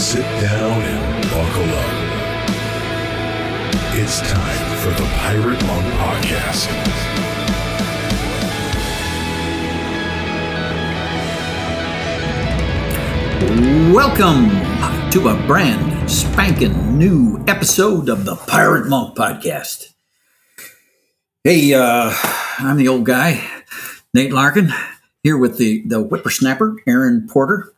Sit down and buckle up. It's time for the Pirate Monk Podcast. Welcome to a brand spanking new episode of the Pirate Monk Podcast. Hey, uh, I'm the old guy, Nate Larkin, here with the, the whippersnapper, Aaron Porter.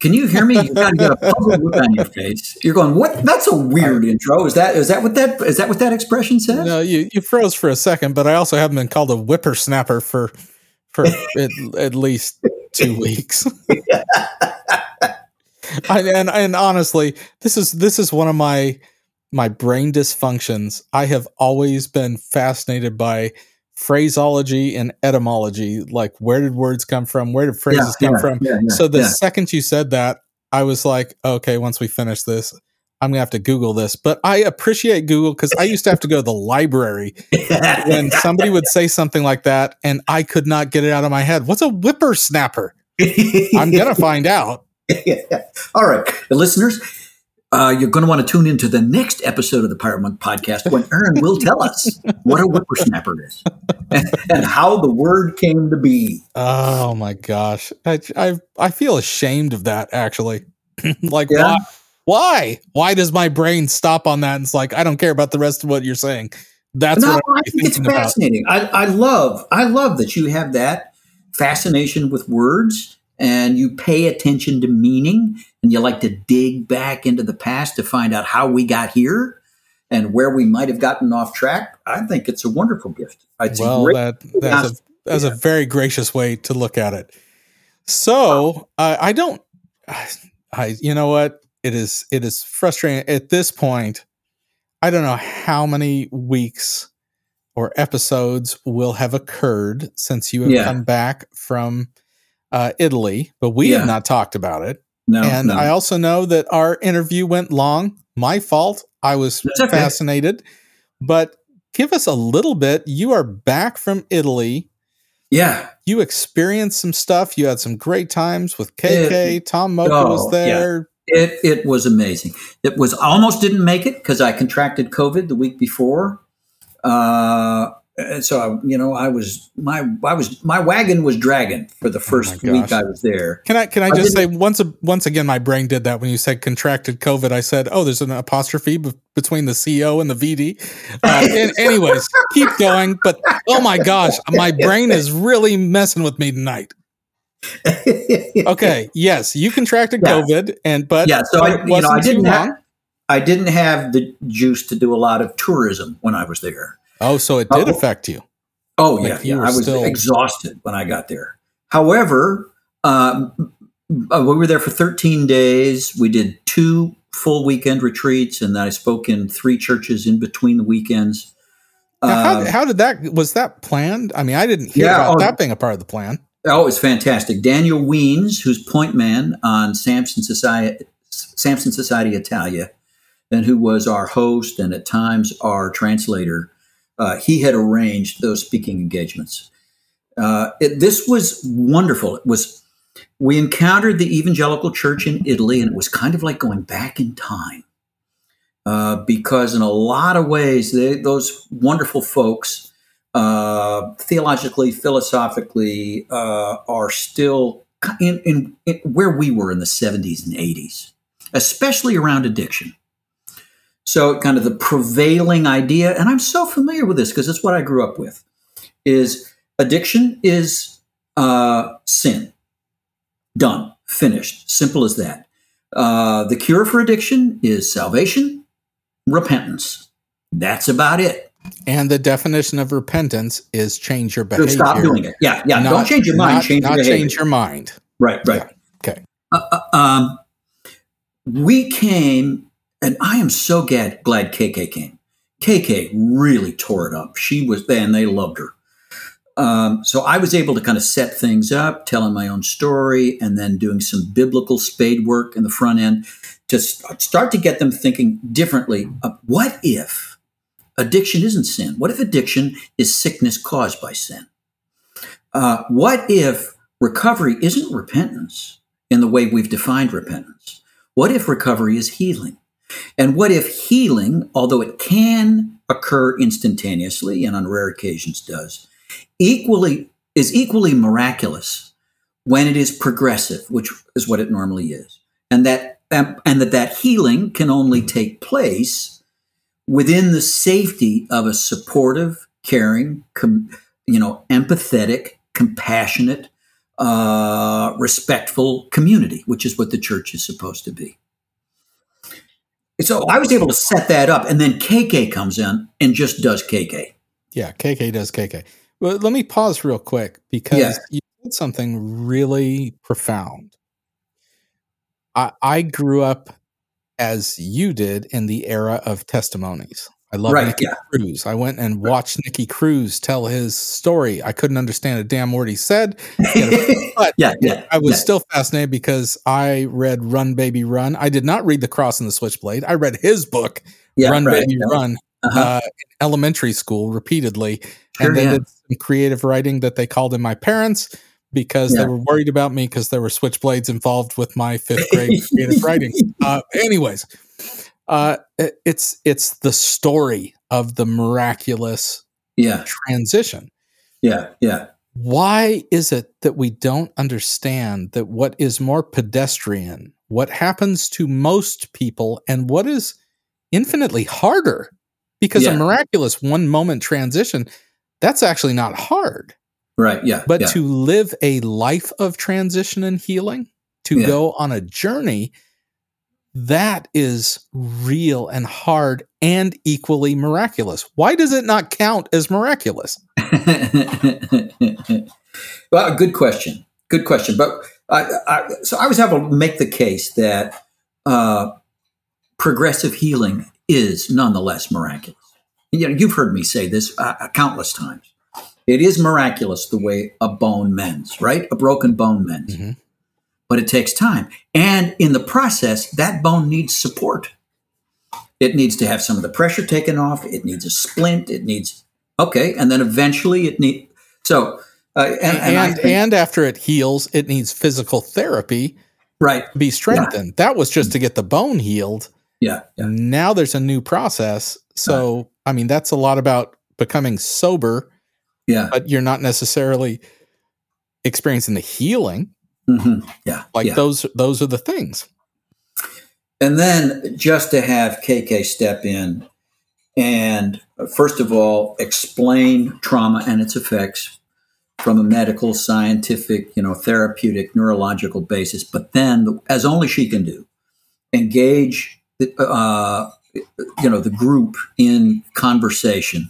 Can you hear me? You got to get a puzzled look on your face. You're going, what? That's a weird intro. Is that is that what that is that what that expression says? No, you, you froze for a second, but I also haven't been called a whippersnapper for for at, at least two weeks. I, and and honestly, this is this is one of my my brain dysfunctions. I have always been fascinated by phraseology and etymology like where did words come from? Where did phrases Yeah, come yeah, from? yeah, so the second you said that i was like okay once we finish this i'm gonna have to google this. But i appreciate google because i used to have to go to the library when somebody would say something like that and i could not get it out of my head. What's a whippersnapper? I'm gonna find out. All right, the listeners, uh, you're going to want to tune into the next episode of the Pirate Monk podcast when Aaron will tell us what a whippersnapper is and, and how the word came to be. oh my gosh. I i, I feel ashamed of that actually. Like Yeah. why why? Why does my brain stop on that? And it's like i don't care about the rest of what you're saying. That's no, I think it's about. fascinating. I, I love, I love that you have that fascination with words and you pay attention to meaning and you like to dig back into the past to find out how we got here and where we might have gotten off track. I think it's a wonderful gift. It's well great that that's a that's a very gracious way to look at it so uh, i don't I, I you know what it is it is frustrating at this point i don't know how many weeks or episodes will have occurred since you have Yeah. come back from uh, italy but we Yeah. have not talked about it no, and no. I also know that our interview went long. My fault. I was okay. fascinated. But give us a little bit. You are back from Italy. yeah, You experienced some stuff. You had some great times with KK. Tom Mocha oh, was there. It it was amazing. It was almost didn't make it because I contracted COVID the week before. Uh, and so I, you know, I was my I was my wagon was dragging for the first Oh week. I was there. Can I can I I just say once a, once again my brain did that when you said contracted COVID. I said, oh, there's an apostrophe be- between the CO and the VD. Uh, and anyways, keep going. But oh my gosh, my brain is really messing with me tonight. Okay, yes, you contracted Yeah. COVID, and but yeah, so I you know I didn't have I didn't have the juice to do a lot of tourism when I was there. Oh, so it did Oh. affect you. Oh Like, yeah, you yeah. I was still- exhausted when I got there. However, um, uh, we were there for 13 days. We did two full weekend retreats, and I spoke in three churches in between the weekends. Now, how, Um, how did that was that planned? I mean, I didn't hear Yeah, about oh. that being a part of the plan. oh, it was fantastic. Daniel Weens, who's point man on Samson Society, Samson Society Italia, and who was our host and at times our translator, uh, he had arranged those speaking engagements. Uh, it, this was wonderful. It was we encountered the evangelical church in Italy, and it was kind of like going back in time. Uh, because in a lot of ways, they, those wonderful folks, uh, theologically, philosophically, uh, are still in, in, in where we were in the 70s and 80s, especially around addiction. So, kind of the prevailing idea, and I'm so familiar with this because it's what I grew up with, is addiction is uh, sin. Done, finished, simple as that. Uh, the cure for addiction is salvation, repentance. That's about it. And the definition of repentance is change your behavior. stop doing it. Yeah, yeah. Not- don't change your mind. Not, change your not behavior. change your mind. Right, right. Okay. Uh, uh, um, we came, and I am so glad, glad KK came. KK really tore it up. She was, and they loved her. Um, so I was able to kind of set things up, telling my own story, and then doing some biblical spade work in the front end to st- start to get them thinking differently. What if addiction isn't sin? What if addiction is sickness caused by sin? Uh, what if recovery isn't repentance in the way we've defined repentance? What if recovery is healing? And what if healing, although it can occur instantaneously and on rare occasions does, equally is equally miraculous when it is progressive, which is what it normally is, and that um, and that that healing can only take place within the safety of a supportive, caring, com, you know, empathetic, compassionate, uh, respectful community, which is what the church is supposed to be. So I was able to set that up, and then KK comes in and just does KK. Yeah, KK does KK. Well, let me pause real quick because yeah. you said something really profound. I, I grew up as you did in the era of testimonies. I love right, Nicky yeah. Cruz. I went and watched Nicky Cruz tell his story. I couldn't understand a damn word he said. but yeah, yeah, I was yeah. still fascinated because I read Run Baby Run. I did not read The Cross and the Switchblade. I read his book, yeah, Run right, Baby Run, uh-huh. uh, in elementary school repeatedly. Sure, and then did some creative writing that they called in my parents because they were worried about me because there were switchblades involved with my fifth grade creative writing. Uh, anyways, uh, it's it's the story of the miraculous yeah. transition. Yeah, yeah. Why is it that we don't understand that what is more pedestrian, what happens to most people, and what is infinitely harder? Because yeah. a miraculous one moment transition, that's actually not hard. Right. Yeah. But yeah. to live a life of transition and healing, to yeah. go on a journey that is real and hard and equally miraculous. Why does it not count as miraculous? well, good question. Good question. But I, I, so I was able to make the case that uh, progressive healing is nonetheless miraculous. You know, you've heard me say this uh, countless times. It is miraculous the way a bone mends, right? A broken bone mends. Mm-hmm but it takes time. And in the process, that bone needs support. It needs to have some of the pressure taken off. It needs a splint. It needs okay, and then eventually it need so. Uh, and and, and, think, and, after it heals, it needs physical therapy, right? To be strengthened. Yeah. That was just to get the bone healed. Yeah, yeah. Now there's a new process. So right. I mean, that's a lot about becoming sober. Yeah, but you're not necessarily experiencing the healing. Mm-hmm. Yeah, like yeah. those those are the things. And then just to have KK step in and first of all explain trauma and its effects from a medical, scientific, you know, therapeutic, neurological basis, but then as only she can do, engage the, uh, you know the group in conversation.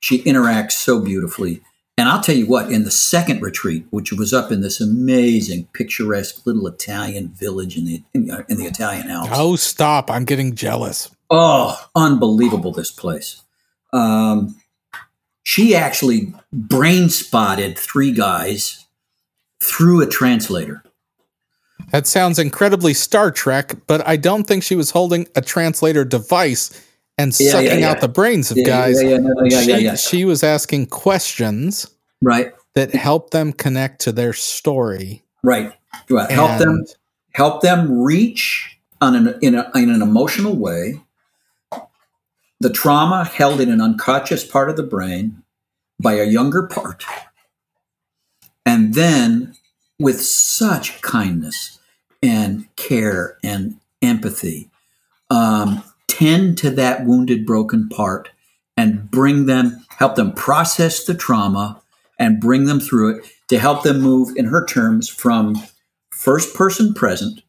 She interacts so beautifully and I'll tell you what, in the second retreat, which was up in this amazing, picturesque little Italian village in the in, uh, in the Italian Alps. Oh, stop! I'm getting jealous. Oh, unbelievable! This place. Um, she actually brain spotted three guys through a translator. That sounds incredibly Star Trek, but I don't think she was holding a translator device and yeah, sucking yeah, out the brains of guys. she, she was asking questions, right, that help them connect to their story, right, right. help them help them reach on an in, a, in an emotional way the trauma held in an unconscious part of the brain by a younger part, and then with such kindness and care and empathy. Um, tend to that wounded, broken part and bring them, help them process the trauma and bring them through it to help them move, in her terms, from first person present,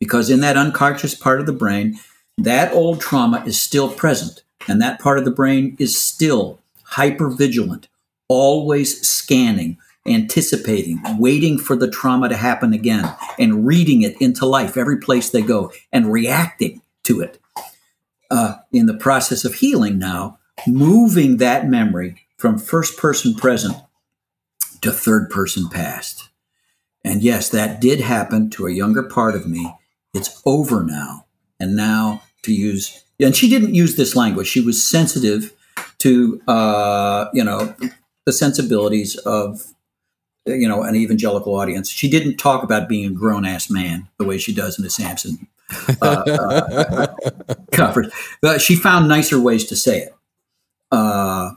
because in that unconscious part of the brain, that old trauma is still present. And that part of the brain is still hyper vigilant, always scanning, anticipating, waiting for the trauma to happen again, and reading it into life every place they go and reacting to it uh, in the process of healing now, moving that memory from first person present to third person past. And yes, that did happen to a younger part of me. It's over now. And now to use, and she didn't use this language. She was sensitive to, uh, you know, the sensibilities of, you know, an evangelical audience. She didn't talk about being a grown ass man the way she does in the Samson uh, uh, covers. But she found nicer ways to say it. Uh,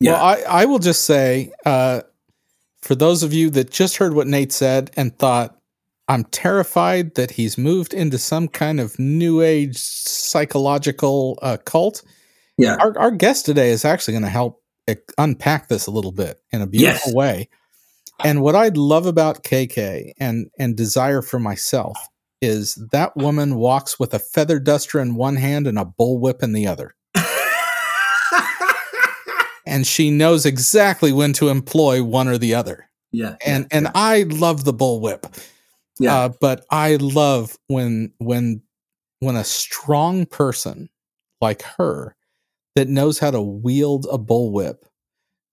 yeah. Well, I, I will just say, uh, for those of you that just heard what Nate said and thought, I'm terrified that he's moved into some kind of new age psychological uh, cult. Yeah. Our, our guest today is actually going to help unpack this a little bit in a beautiful Yes. way. And what I love about KK and and desire for myself is that woman walks with a feather duster in one hand and a bullwhip in the other. And she knows exactly when to employ one or the other. yeah. And and I love the bullwhip. Yeah. Uh, but I love when when when a strong person like her that knows how to wield a bullwhip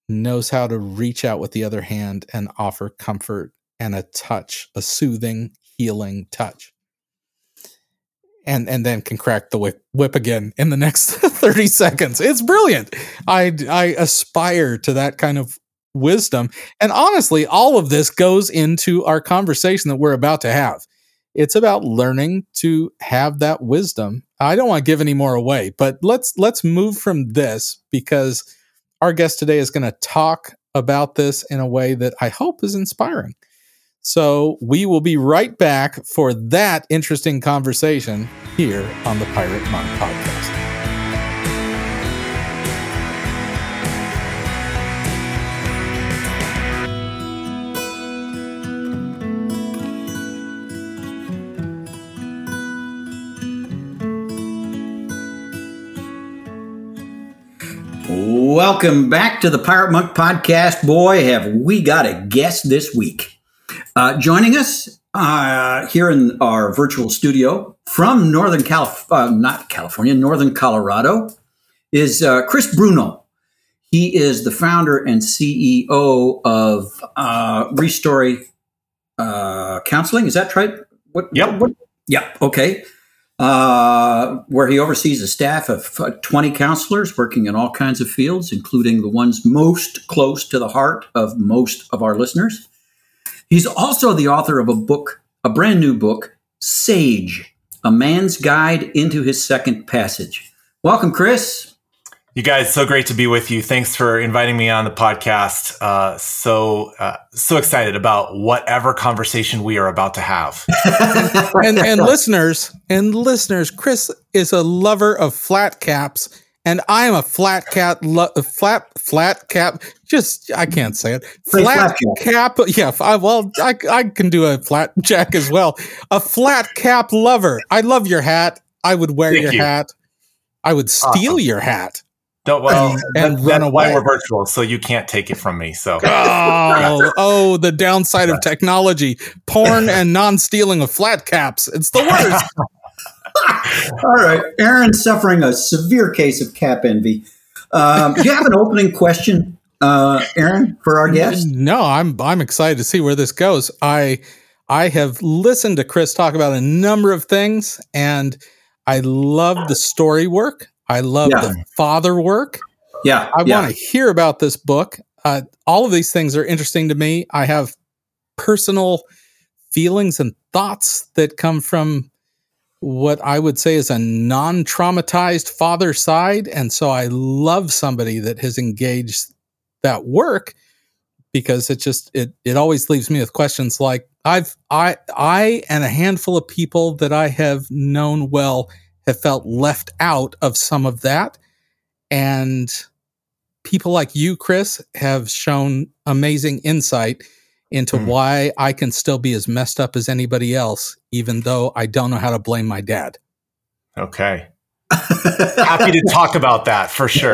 knows how to reach out with the other hand and offer comfort and a touch, a soothing, healing touch. And and then can crack the whip, whip again in the next 30 seconds. It's brilliant. I I aspire to that kind of wisdom. And honestly, all of this goes into our conversation that we're about to have. It's about learning to have that wisdom. I don't want to give any more away, but let's let's move from this because our guest today is going to talk about this in a way that I hope is inspiring. So we will be right back for that interesting conversation here on the Pirate Monk podcast. Welcome back to the Pirate Monk podcast. Boy, have we got a guest this week. Uh, joining us uh, here in our virtual studio from Northern California, uh, not California, Northern Colorado, is uh, Chris Bruno. He is the founder and CEO of uh, Restory uh, Counseling. Is that right? What, Yep. What, yep. Okay. Uh, where he oversees a staff of uh, 20 counselors working in all kinds of fields, including the ones most close to the heart of most of our listeners. He's also the author of a book, a brand new book, Sage, A Man's Guide into His Second Passage. Welcome, Chris. You guys, so great to be with you. Thanks for inviting me on the podcast. Uh, so uh, so excited about whatever conversation we are about to have. and and listeners and listeners, Chris is a lover of flat caps, and I am a flat cap, lo- flat flat cap. Just I can't say it. Say Flat, flat cap. Yeah. I, well, I I can do a flat jack as well. A flat cap lover. I love your hat. I would wear Thank your you. hat. I would steal Awesome. your hat. Don't, well, And- that- and that's run why away. we're virtual, so you can't take it from me. So Oh, oh, the downside of technology, porn and non-stealing of flat caps. It's the worst. All right. Aaron's suffering a severe case of cap envy. Um, do you have an opening question, uh, Aaron, for our guest? No, I'm I'm excited to see where this goes. I I have listened to Chris talk about a number of things, and I love the story work. I love Yeah. the father work. Yeah. I yeah. want to hear about this book. Uh, all of these things are interesting to me. I have personal feelings and thoughts that come from what I would say is a non traumatized father side. And so I love somebody that has engaged that work because it just it it always leaves me with questions like I've I I and a handful of people that I have known well have felt left out of some of that and people like you Chris have shown amazing insight into Hmm. why I can still be as messed up as anybody else even though I don't know how to blame my dad. okay, happy to talk about that for sure.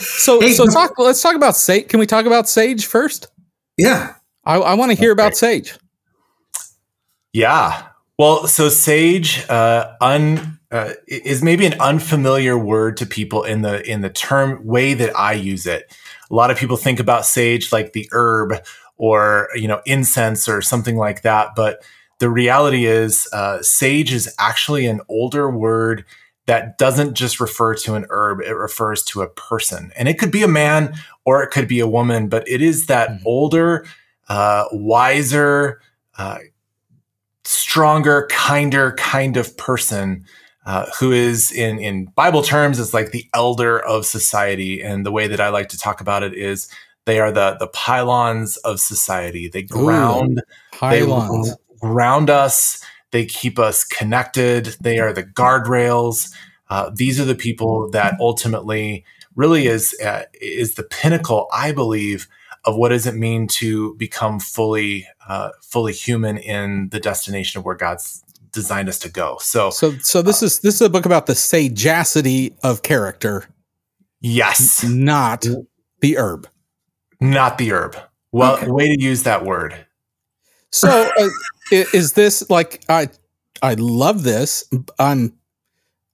So Hey, so talk let's talk about Sage. Can we talk about Sage first? yeah. I, I want to hear about. Sage. Yeah. Well, so sage uh, un uh, is maybe an unfamiliar word to people in the in the term way that I use it. A lot of people think about sage like the herb or you know incense or something like that, but the reality is uh, sage is actually an older word that doesn't just refer to an herb; it refers to a person, and it could be a man or it could be a woman, but it is that Mhm. older, uh, wiser. Uh, stronger, kinder kind of person uh, who is in in Bible terms is like the elder of society. And the way that I like to talk about it is they are the the pylons of society. They ground Ooh, pylons. They ground us. They keep us connected. They are the guardrails. Uh, these are the people that ultimately really is uh, is the pinnacle, I believe, of what does it mean to become fully uh, fully human in the destination of where God's designed us to go. So, so, so this is this is a book about the sagacity of character. Yes, not the herb, not the herb. Well, okay. way to use that word. So, uh, is this like I? I love this. I'm.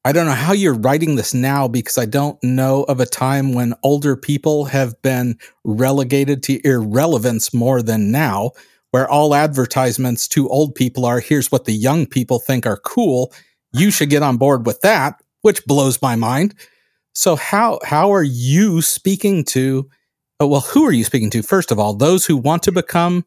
I don't know how you're writing this now because I don't know of a time when older people have been relegated to irrelevance more than now where all advertisements to old people are here's what the young people think are cool. You should get on board with that, which blows my mind. So how how are you speaking to uh, well, who are you speaking to? First of all, those who want to become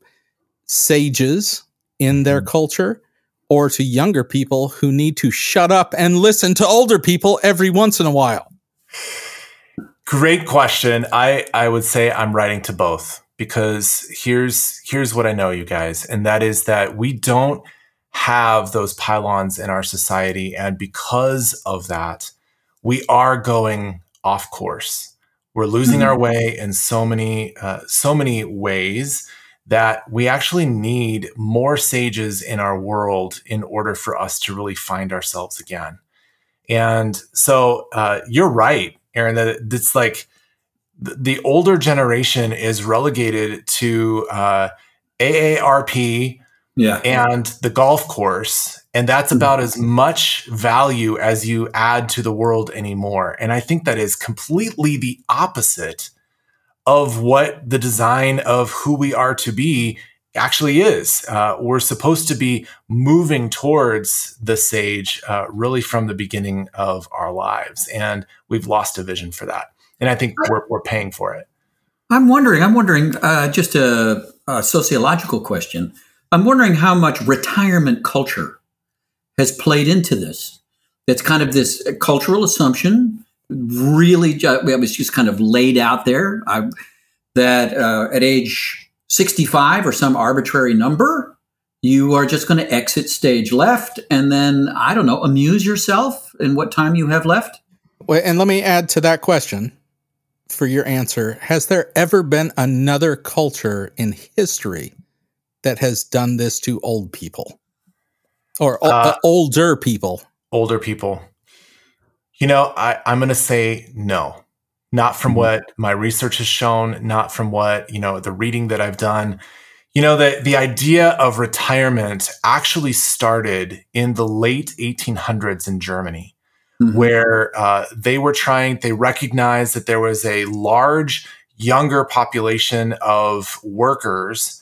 sages in their mm-hmm. culture or to younger people who need to shut up and listen to older people every once in a while? Great question. I, I would say I'm writing to both because here's here's what I know, you guys, and that is that we don't have those pylons in our society, and because of that, we are going off course. We're losing mm-hmm. our way in so many uh, so many ways that we actually need more sages in our world in order for us to really find ourselves again. And so uh, you're right, Aaron. That it's like the older generation is relegated to uh, AARP yeah. and the golf course. And that's about as much value as you add to the world anymore. And I think that is completely the opposite of what the design of who we are to be actually is. Uh, we're supposed to be moving towards the sage uh, really from the beginning of our lives. And we've lost a vision for that and I think we're we're paying for it. I'm wondering. I'm wondering. Uh, just a, a sociological question. I'm wondering how much retirement culture has played into this. That's kind of this cultural assumption. Really, just, it was just kind of laid out there I, that uh, at age 65 or some arbitrary number, you are just going to exit stage left and then, I don't know, amuse yourself in what time you have left. And let me add to that question for your answer. Has there ever been another culture in history that has done this to old people or uh, uh, older people? Older people. You know, I, I'm going to say no. Not from mm-hmm. what my research has shown, not from what, you know, the reading that I've done. You know, the, the idea of retirement actually started in the late 1800s in Germany mm-hmm. where uh, they were trying, they recognized that there was a large younger population of workers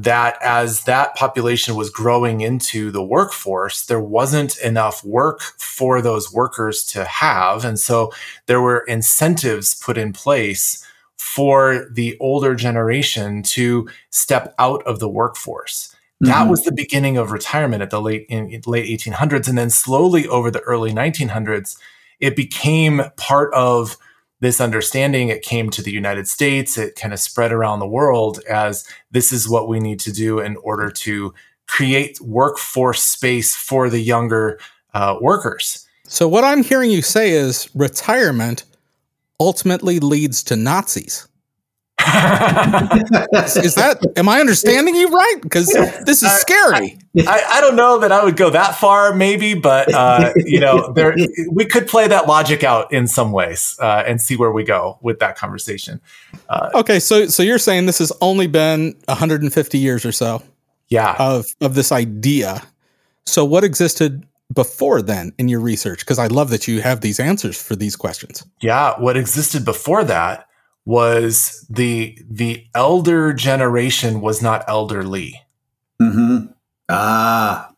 that as that population was growing into the workforce, there wasn't enough work for those workers to have. And so there were incentives put in place for the older generation to step out of the workforce. That mm-hmm. was the beginning of retirement at the late in late 1800s, and then slowly over the early 1900s, it became part of this understanding. It came to the United States. It kind of spread around the world as this is what we need to do in order to create workforce space for the younger uh, workers. So, what I'm hearing you say is retirement ultimately leads to Nazis is that am I understanding you right? Because this is scary. I, I, I, don't know that I would go that far, maybe, but uh, you know, there we could play that logic out in some ways uh, and see where we go with that conversation. Uh, okay, so so you're saying this has only been 150 years or so, yeah, of of this idea. So what existed before then in your research? Because I love that you have these answers for these questions. Yeah, what existed before that was the the elder generation was not elderly. Mm-hmm. Ah,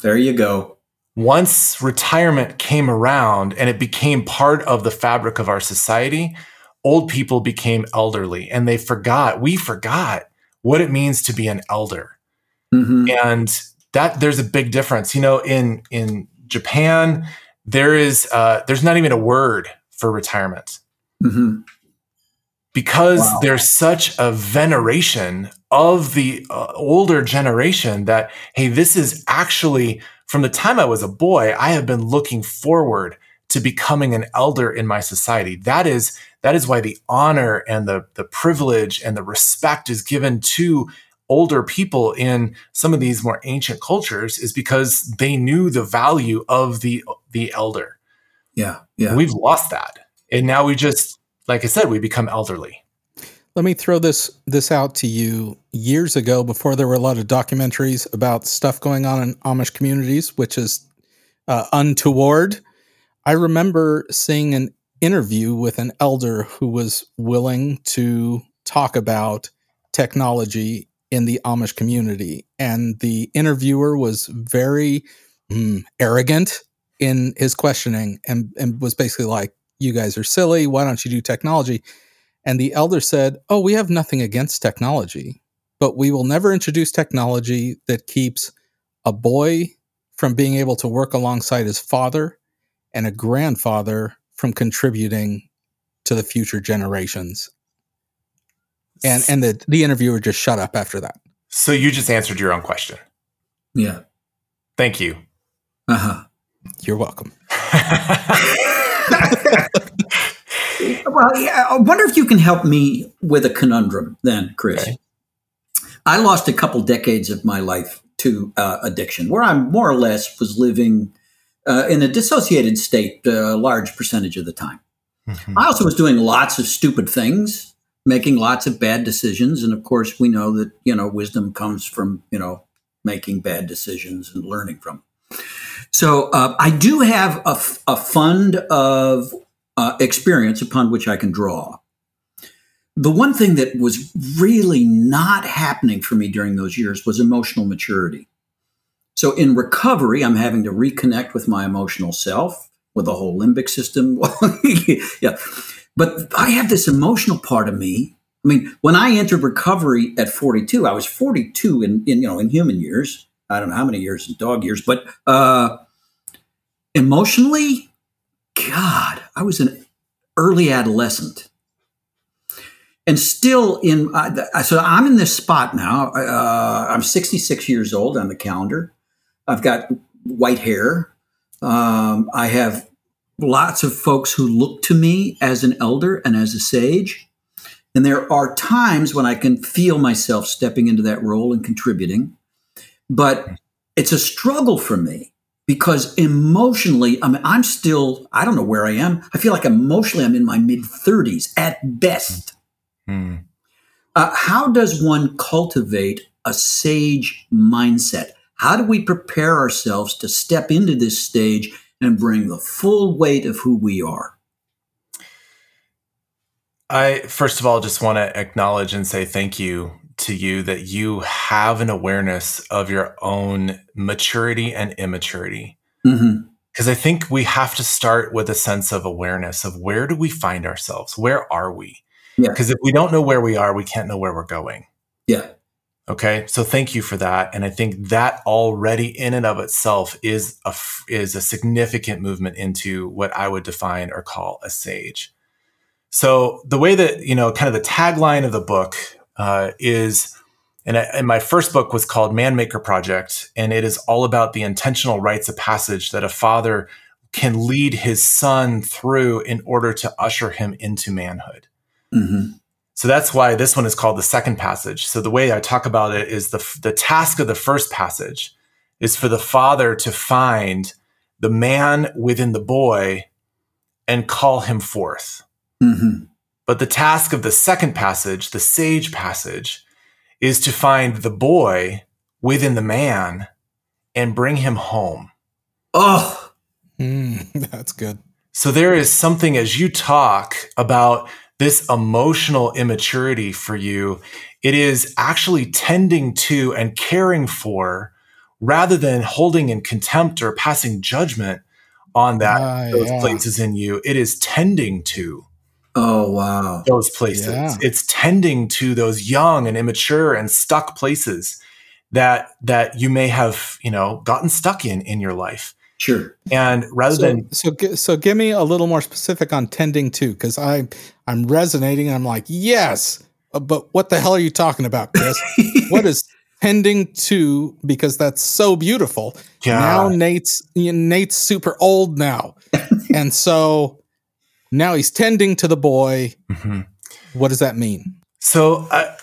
there you go. Once retirement came around and it became part of the fabric of our society, old people became elderly and they forgot, we forgot what it means to be an elder. Mm-hmm. And that there's a big difference. You know, in in Japan, there is uh, there's not even a word for retirement hmm because Wow. there's such a veneration of the uh, older generation that hey this is actually from the time i was a boy i have been looking forward to becoming an elder in my society. That is that is why the honor and the the privilege and the respect is given to older people in some of these more ancient cultures is because they knew the value of the the elder. Yeah, yeah. we've lost that. And now we just like i said we become elderly Let me throw this this out to you. Years ago, before there were a lot of documentaries about stuff going on in Amish communities, which is uh, untoward, I remember seeing an interview with an elder who was willing to talk about technology in the Amish community, and the interviewer was very mm, arrogant in his questioning, and and was basically like, "You guys are silly. Why don't you do technology?" And the elder said, Oh, we have nothing against technology, but we will never introduce technology that keeps a boy from being able to work alongside his father and a grandfather from contributing to the future generations. And and the, the interviewer just shut up after that. So you just answered your own question. yeah. Thank you. Uh-huh. You're welcome. Well, yeah, I wonder if you can help me with a conundrum then, Chris. Okay. I lost a couple decades of my life to uh, addiction, where I more or less was living uh, in a dissociated state uh, a large percentage of the time. I also was doing lots of stupid things, making lots of bad decisions, and of course, we know that you know wisdom comes from you know making bad decisions and learning from. them. So uh, I do have a, f- a fund of uh, experience upon which I can draw. The one thing that was really not happening for me during those years was emotional maturity. So in recovery, I'm having to reconnect with my emotional self, with the whole limbic system. yeah. But I have this emotional part of me. I mean, when I entered recovery at 42, I was 42 in, in you know in human years. I don't know how many years in dog years, but uh, emotionally, God, I was an early adolescent, and still in. Uh, so I'm in this spot now. Uh, I'm 66 years old on the calendar. I've got white hair. Um, I have lots of folks who look to me as an elder and as a sage. And there are times when I can feel myself stepping into that role and contributing. But it's a struggle for me because emotionally, I mean, I'm still, I don't know where I am. I feel like emotionally I'm in my mid 30s at best. Hmm. Uh, how does one cultivate a sage mindset? How do we prepare ourselves to step into this stage and bring the full weight of who we are? I first of all just want to acknowledge and say thank you to you that you have an awareness of your own maturity and immaturity. hmm Because I think we have to start with a sense of awareness of where do we find ourselves? Where are we? Yeah. Because if we don't know where we are, we can't know where we're going. Yeah. Okay, so thank you for that, and I think that already in and of itself is a, is a significant movement into what I would define or call a sage. So the way that you know, kind of the tagline of the book uh, is, and, I, and my first book was called Man Maker Project, and it is all about the intentional rites of passage that a father can lead his son through in order to usher him into manhood. hmm So that's why this one is called the second passage. So the way I talk about it is the the task of the first passage is for the father to find the man within the boy and call him forth. hmm But the task of the second passage, the sage passage, is to find the boy within the man and bring him home. Oh, Mm, that's good. So there is something as you talk about this emotional immaturity for you, it is actually tending to and caring for rather than holding in contempt or passing judgment on that Ah, those yeah. places in you. It is tending to oh, wow. those places. Yeah. It's tending to those young and immature and stuck places. that that you may have you know gotten stuck in in your life Sure. and rather So, than so, so give me a little more specific on tending to, because I I'm resonating. I'm like, yes, uh, but what the hell are you talking about, Chris? what is tending to? Because that's so beautiful. yeah Now Nate's Nate's super old now, and so now he's tending to the boy. Mhm. What does that mean? So, uh,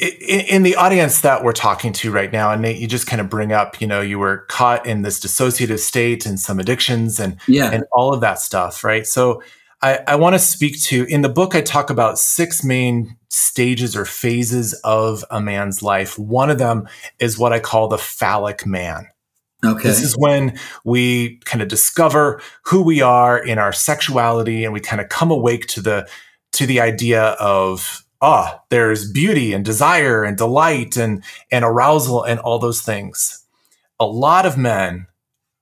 i- i- in the audience that we're talking to right now, and Nate, you just kind of bring up, you know, you were caught in this dissociative state and some addictions and Yeah. and all of that stuff, right? So, I, I want to speak to in the book. I talk about six main stages or phases of a man's life. One of them is what I call the phallic man. Okay. This is when we kind of discover who we are in our sexuality and we kind of come awake to the to the idea of ah, there's beauty and desire and delight and and arousal and all those things. A lot of men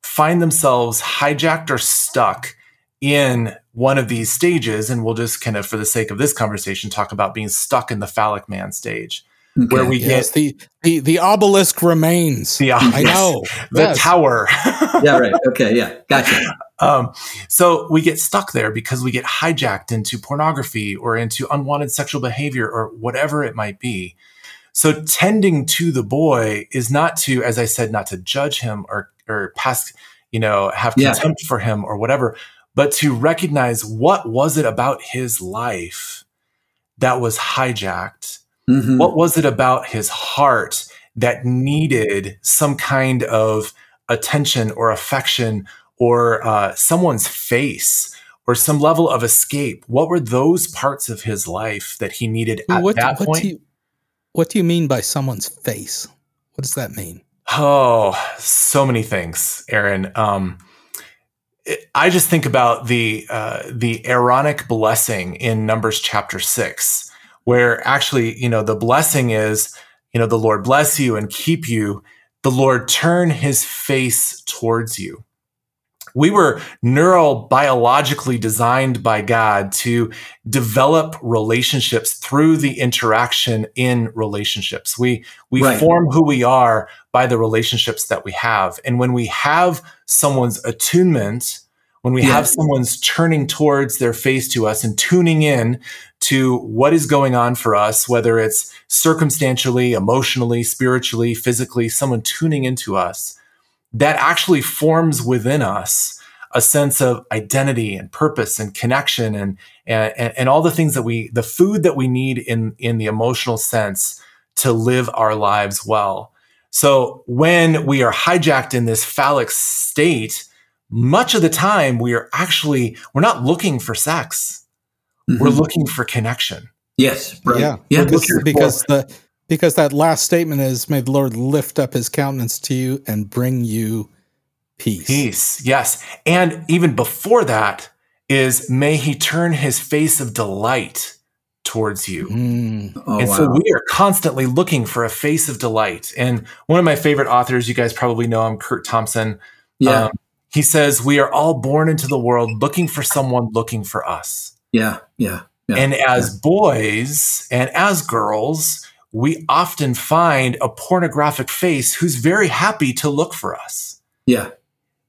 find themselves hijacked or stuck in one of these stages and we'll just kind of for the sake of this conversation talk about being stuck in the phallic man stage Okay. where we Yes, get the the the obelisk remains. the I know the Yes. tower yeah. Right. Okay. Yeah. Gotcha. Um, so we get stuck there because we get hijacked into pornography or into unwanted sexual behavior or whatever it might be. So tending to the boy is not to, as I said, not to judge him or or pass, you know, have Yeah. contempt for him or whatever, but to recognize what was it about his life that was hijacked Mhm. what was it about his heart that needed some kind of attention or affection or uh, someone's face or some level of escape? What were those parts of his life that he needed at what, that what point? do you what do you mean by someone's face? What does that mean? Oh, so many things, Aaron. Um, I just think about the uh, the Aaronic blessing in Numbers chapter six, where actually, you know, the blessing is, you know, the Lord bless you and keep you. The Lord turn His face towards you. We were neurobiologically designed by God to develop relationships through the interaction in relationships. We we Right. form who we are by the relationships that we have. And when we have someone's attunement, when we Yeah. have someone's turning towards their face to us and tuning in to what is going on for us, whether it's circumstantially, emotionally, spiritually, physically, someone tuning into us, that actually forms within us a sense of identity and purpose and connection and, and, and all the things that we, the food that we need in, in the emotional sense to live our lives well. So when we are hijacked in this phallic state, much of the time we are actually, we're not looking for sex. We're Mhm. looking for connection. yes. Right. Yeah, Yeah. because, because the because that last statement is, "May the Lord lift up His countenance to you and bring you peace." Peace. Yes. And even before that is may he turn his face of delight towards you. Mm. oh, and wow. so we are constantly looking for a face of delight. And one of my favorite authors, you guys probably know him, Kurt Thompson. yeah. um, he says, We are all born into the world looking for someone looking for us. Yeah. Yeah. Yeah. And as boys and as girls, we often find a pornographic face who's very happy to look for us. yeah.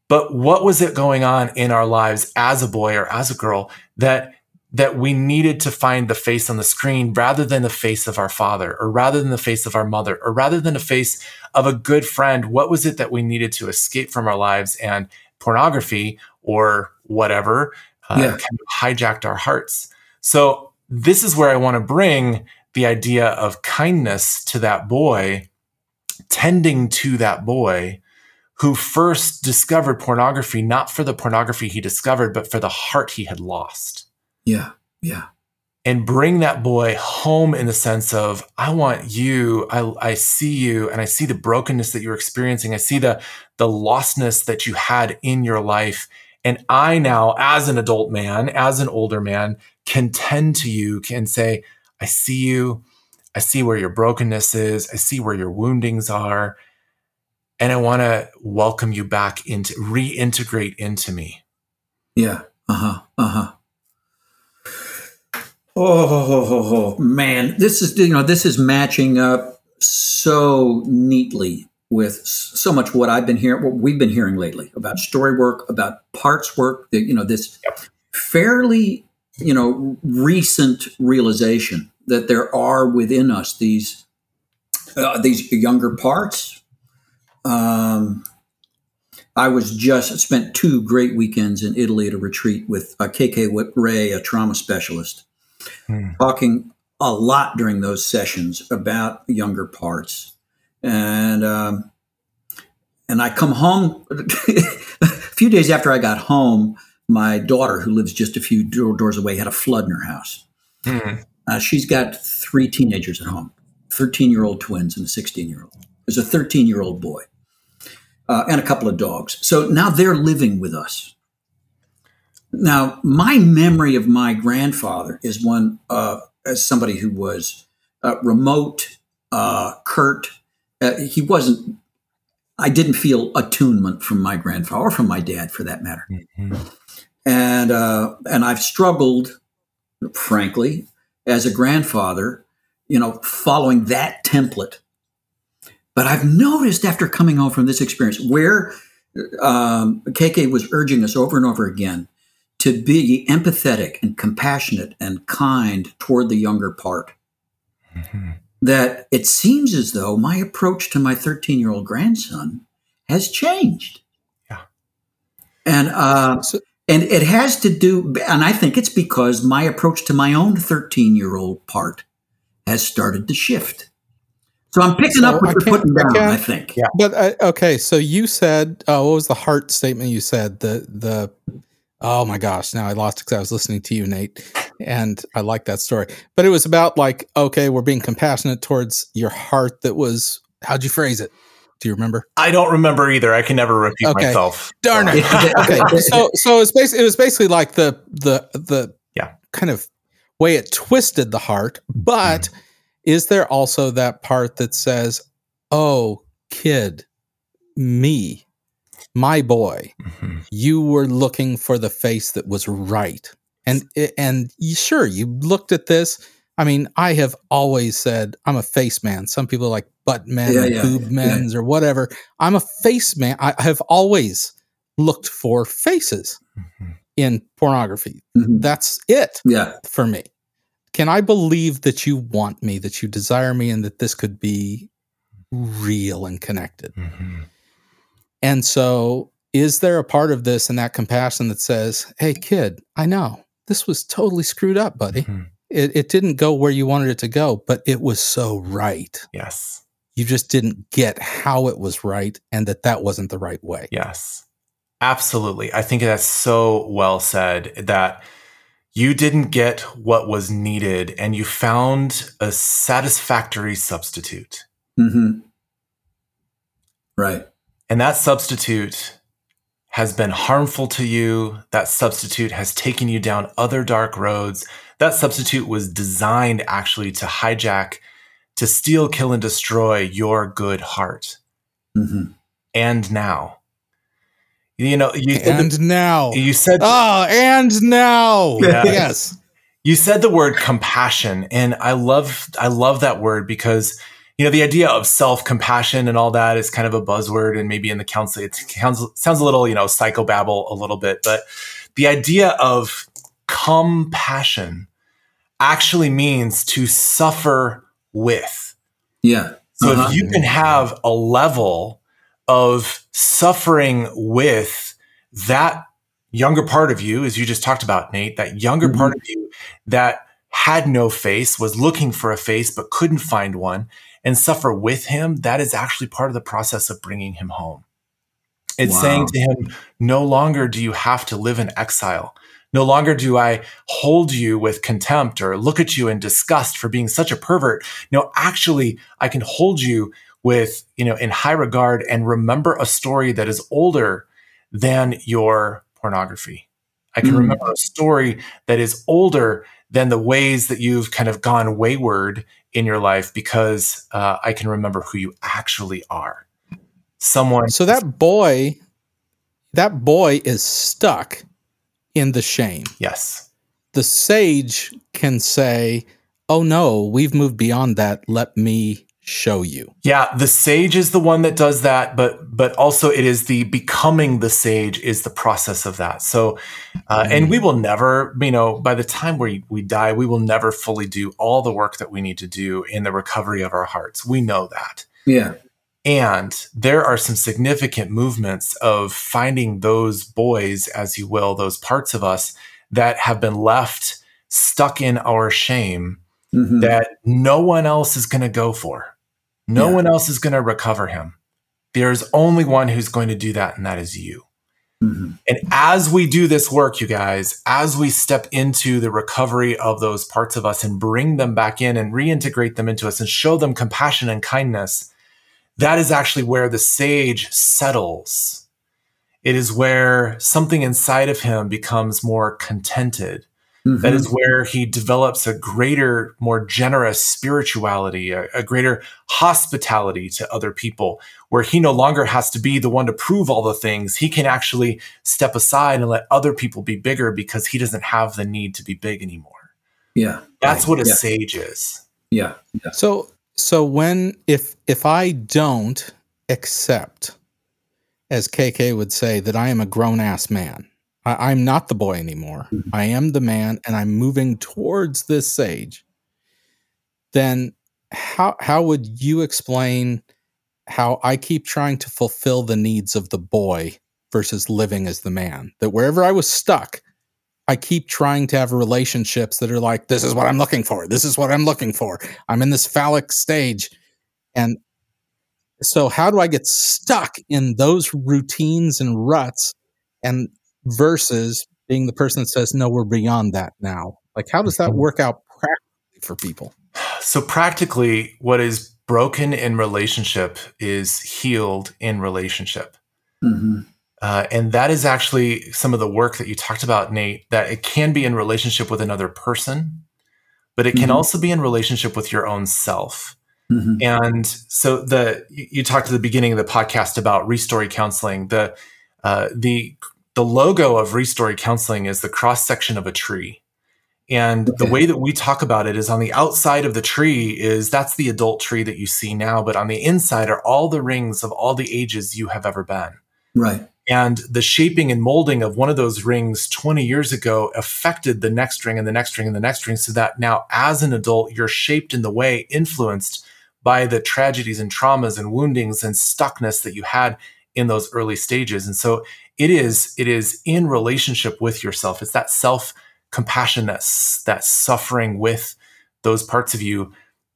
But what was it going on in our lives as a boy or as a girl that that we needed to find the face on the screen rather than the face of our father or rather than the face of our mother or rather than the face of a good friend? What was it that we needed to escape from our lives and pornography or whatever uh, Yeah. kind of hijacked our hearts? So this is where I want to bring the idea of kindness to that boy, tending to that boy who first discovered pornography, not for the pornography he discovered, but for the heart he had lost. Yeah. Yeah. And bring that boy home in the sense of, I want you, I, I see you, and I see the brokenness that you're experiencing. I see the, the lostness that you had in your life. And I now, as an adult man, as an older man, can tend to you, can say, I see you. I see where your brokenness is. I see where your woundings are. And I want to welcome you back into, reintegrate into me. Yeah. Uh huh. Uh huh. Oh, man, this is you know this is matching up so neatly with so much what I've been hearing, what we've been hearing lately about story work, about parts work. That you know, this Yep. fairly you know recent realization that there are within us these uh, these younger parts. Um, I was just spent two great weekends in Italy at a retreat with uh, KK Ray, a trauma specialist, Hmm. talking a lot during those sessions about younger parts, and um, and I come home a few days after I got home. My daughter, who lives just a few doors away, had a flood in her house. Hmm. Uh, she's got three teenagers at home 13 year old twins and a 16 year old. There's a 13 year old boy uh, and a couple of dogs. So now they're living with us. Now, my memory of my grandfather is one uh, as somebody who was uh, remote, uh, curt. Uh, he wasn't, I didn't feel attunement from my grandfather or from my dad for that matter. Mhm. And, uh, and I've struggled, frankly, as a grandfather, you know, following that template. But I've noticed after coming home from this experience where um, KK was urging us over and over again to be empathetic and compassionate and kind toward the younger part, Mhm. That it seems as though my approach to my 13 year old grandson has changed. Yeah. And, uh, So- and it has to do, and I think it's because my approach to my own 13 year old part has started to shift. So I'm picking So up what I you're putting down, can't- I think. Yeah. But uh, okay, so you said, uh, what was the heart statement you said? The the oh my gosh, now I lost because I was listening to you, Nate, and I like that story. But it was about like, okay, we're being compassionate towards your heart. That was how'd you phrase it? Do you remember? I don't remember either. I can never repeat Okay. myself. Darn it. okay, so so it's basically it was basically like the the the Yeah. kind of way it twisted the heart. But mm-hmm. is there also that part that says, "Oh, kid, me, my boy, Mhm. you were looking for the face that was right," and and sure you looked at this. I mean, I have always said I'm a face man. Some people like butt men, Yeah, or yeah, boob men's, or whatever. I'm a face man. I have always looked for faces Mhm. in pornography. Mhm. That's it Yeah. for me. Can I believe that you want me, that you desire me, and that this could be real and connected? Mhm. And so, is there a part of this and that compassion that says, hey, kid, I know this was totally screwed up, buddy. Mhm. It, it didn't go where you wanted it to go, but it was so right. Yes. You just didn't get how it was right and that that wasn't the right way. Yes. Absolutely. I think that's so well said that you didn't get what was needed and you found a satisfactory substitute. hmm Right. And that substitute has been harmful to you. That substitute has taken you down other dark roads. That substitute was designed actually to hijack, to steal, kill, and destroy your good heart. hmm And now, you know, you said, And now, you said oh, and now, Yeah. yes. you said the word compassion and i love i love that word because you know the idea of self-compassion and all that is kind of a buzzword and maybe in the council it sounds, sounds a little you know psychobabble a little bit but the idea of compassion actually means to suffer with Yeah. so Uh-huh. if you can have a level of suffering with that younger part of you, as you just talked about, Nate, that younger Mhm. part of you that had no face, was looking for a face but couldn't find one, and suffer with him, that is actually part of the process of bringing him home. It's Wow. saying to him, no longer do you have to live in exile. No longer do I hold you with contempt or look at you in disgust for being such a pervert. No, actually, I can hold you with, you know, in high regard and remember a story that is older than your pornography. I can Mm. remember a story that is older than the ways that you've kind of gone wayward in your life because uh, I can remember who you actually are. Someone. So that boy, that boy is stuck in the shame. Yes. The sage can say, "Oh no, we've moved beyond that. Let me show you. Yeah, the sage is the one that does that, but but also it is the becoming the sage is the process of that. So, uh, and we will never, you know, by the time we we die, we will never fully do all the work that we need to do in the recovery of our hearts. We know that. Yeah. And there are some significant movements of finding those boys, as you will, those parts of us that have been left stuck in our shame Mhm. that no one else is going to go for. No Yeah. one else is going to recover him. There's only one who's going to do that, and that is you. Mhm. And as we do this work, you guys, as we step into the recovery of those parts of us and bring them back in and reintegrate them into us and show them compassion and kindness, that is actually where the sage settles. It is where something inside of him becomes more contented. That Mhm. is where he develops a greater, more generous spirituality, a, a greater hospitality to other people, where he no longer has to be the one to prove all the things. He can actually step aside and let other people be bigger because he doesn't have the need to be big anymore. yeah. That's what a yeah. sage is. Yeah. Yeah. So so when if if I don't accept, as KK would say, that I am a grown ass man, I, I'm not the boy anymore. Mm-hmm. I am the man, and I'm moving towards this sage. Then how how would you explain how I keep trying to fulfill the needs of the boy versus living as the man? That wherever I was stuck, I keep trying to have relationships that are like, this is what I'm looking for. This is what I'm looking for. I'm in this phallic stage. And so, how do I get stuck in those routines and ruts and versus being the person that says, no, we're beyond that now? Like, how does that work out practically for people? So, practically, what is broken in relationship is healed in relationship. Mhm. Uh, and that is actually some of the work that you talked about, Nate, that it can be in relationship with another person, but it can Mhm. also be in relationship with your own self. Mhm. And so the you you talked at the beginning of the podcast about restory counseling. The uh, the the logo of restory counseling is the cross section of a tree. And the way that we talk about it is on the outside of the tree is that's the adult tree that you see now, but on the inside are all the rings of all the ages you have ever been. Right. And the shaping and molding of one of those rings 20 years ago affected the next ring and the next ring and the next ring. So that now, as an adult, you're shaped in the way influenced by the tragedies and traumas and woundings and stuckness that you had in those early stages. And so it is, it is in relationship with yourself. It's that self compassion, that's that suffering with those parts of you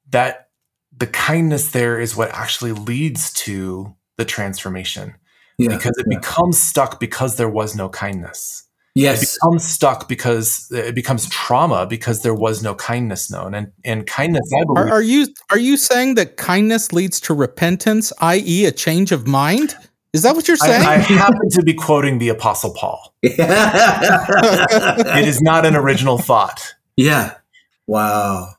that the kindness there is what actually leads to the transformation Yeah. because it yeah. becomes stuck because there was no kindness. yes It becomes stuck because it becomes trauma because there was no kindness known. And and kindness, I Are, are you are you saying that kindness leads to repentance, i.e., a change of mind? Is that what you're saying? I, I happen to be quoting the Apostle Paul. It is not an original thought. yeah. Wow.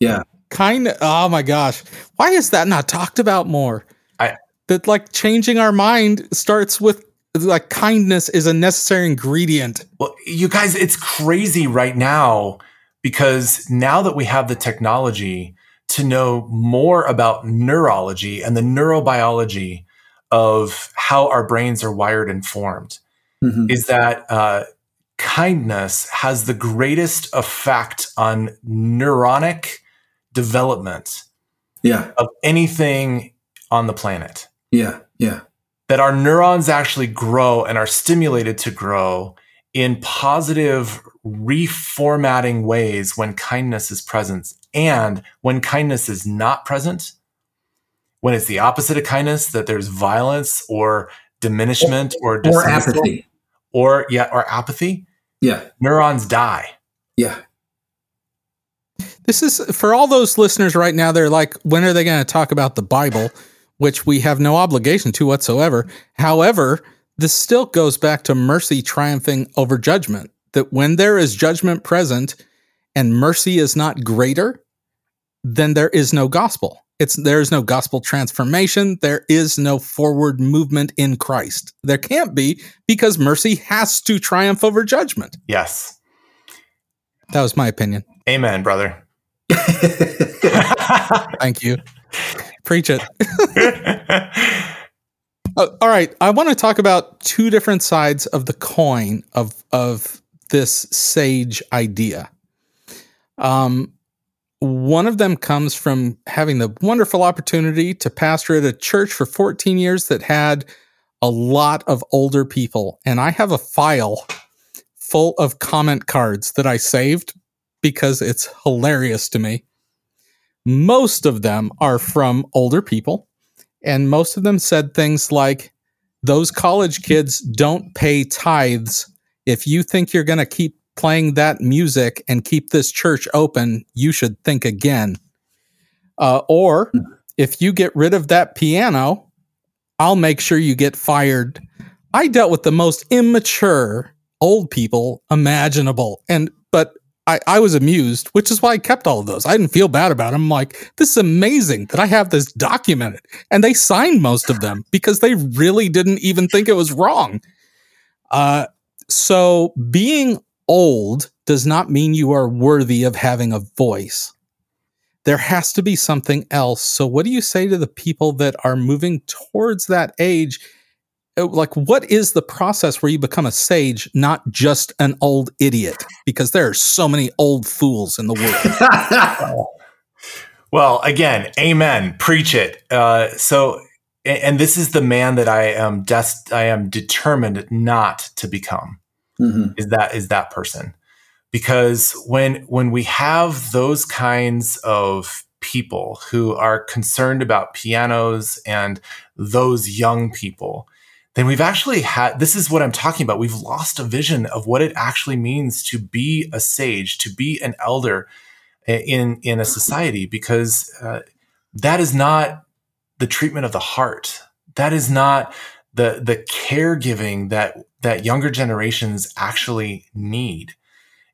Yeah. kind of oh my gosh why is that not talked about more I- that like changing our mind starts with like kindness is a necessary ingredient Well, you guys, it's crazy right now because now that we have the technology to know more about neurology and the neurobiology of how our brains are wired and formed, Mhm. is that uh, kindness has the greatest effect on neuronic development Yeah. of anything on the planet. Yeah. Yeah. That our neurons actually grow and are stimulated to grow in positive reformatting ways when kindness is present. And when kindness is not present, when it's the opposite of kindness, that there's violence or diminishment or, Or dismissal, apathy. or yeah, or apathy, Yeah. neurons die. Yeah. this is for all those listeners right now they're like when are they going to talk about the bible which we have no obligation to whatsoever however this still goes back to mercy triumphing over judgment that when there is judgment present and mercy is not greater then there is no gospel it's there is no gospel transformation there is no forward movement in christ there can't be because mercy has to triumph over judgment Yes. that was my opinion Amen, brother. thank you Preach it. Uh, all right, I want to talk about two different sides of the coin of of this sage idea. Um, one of them comes from having the wonderful opportunity to pastor at a church for 14 years that had a lot of older people, and I have a file full of comment cards that I saved because it's hilarious to me. Most of them are from older people and most of them said things like, those college kids don't pay tithes. If you think you're going to keep playing that music and keep this church open, you should think again. Uh, or if you get rid of that piano, I'll make sure you get fired. I dealt with the most immature old people imaginable. And, but I, I was amused, which is why I kept all of those. I didn't feel bad about them. I'm like, this is amazing that I have this documented. And they signed most of them because they really didn't even think it was wrong. Uh, so being old does not mean you are worthy of having a voice. There has to be something else. So, what do you say to the people that are moving towards that age? Uh, like what is the process where you become a sage not just an old idiot? Because there are so many old fools in the world. Well again amen. Preach it. Uh, so and this is the man that i am dest- i am determined not to become mm-hmm. is that is that person because when when we have those kinds of people who are concerned about pianos and those young people then we've actually had this is what I'm talking about. We've lost a vision of what it actually means to be a sage, to be an elder in in a society, because uh, that is not the treatment of the heart. That is not the the caregiving that that younger generations actually need.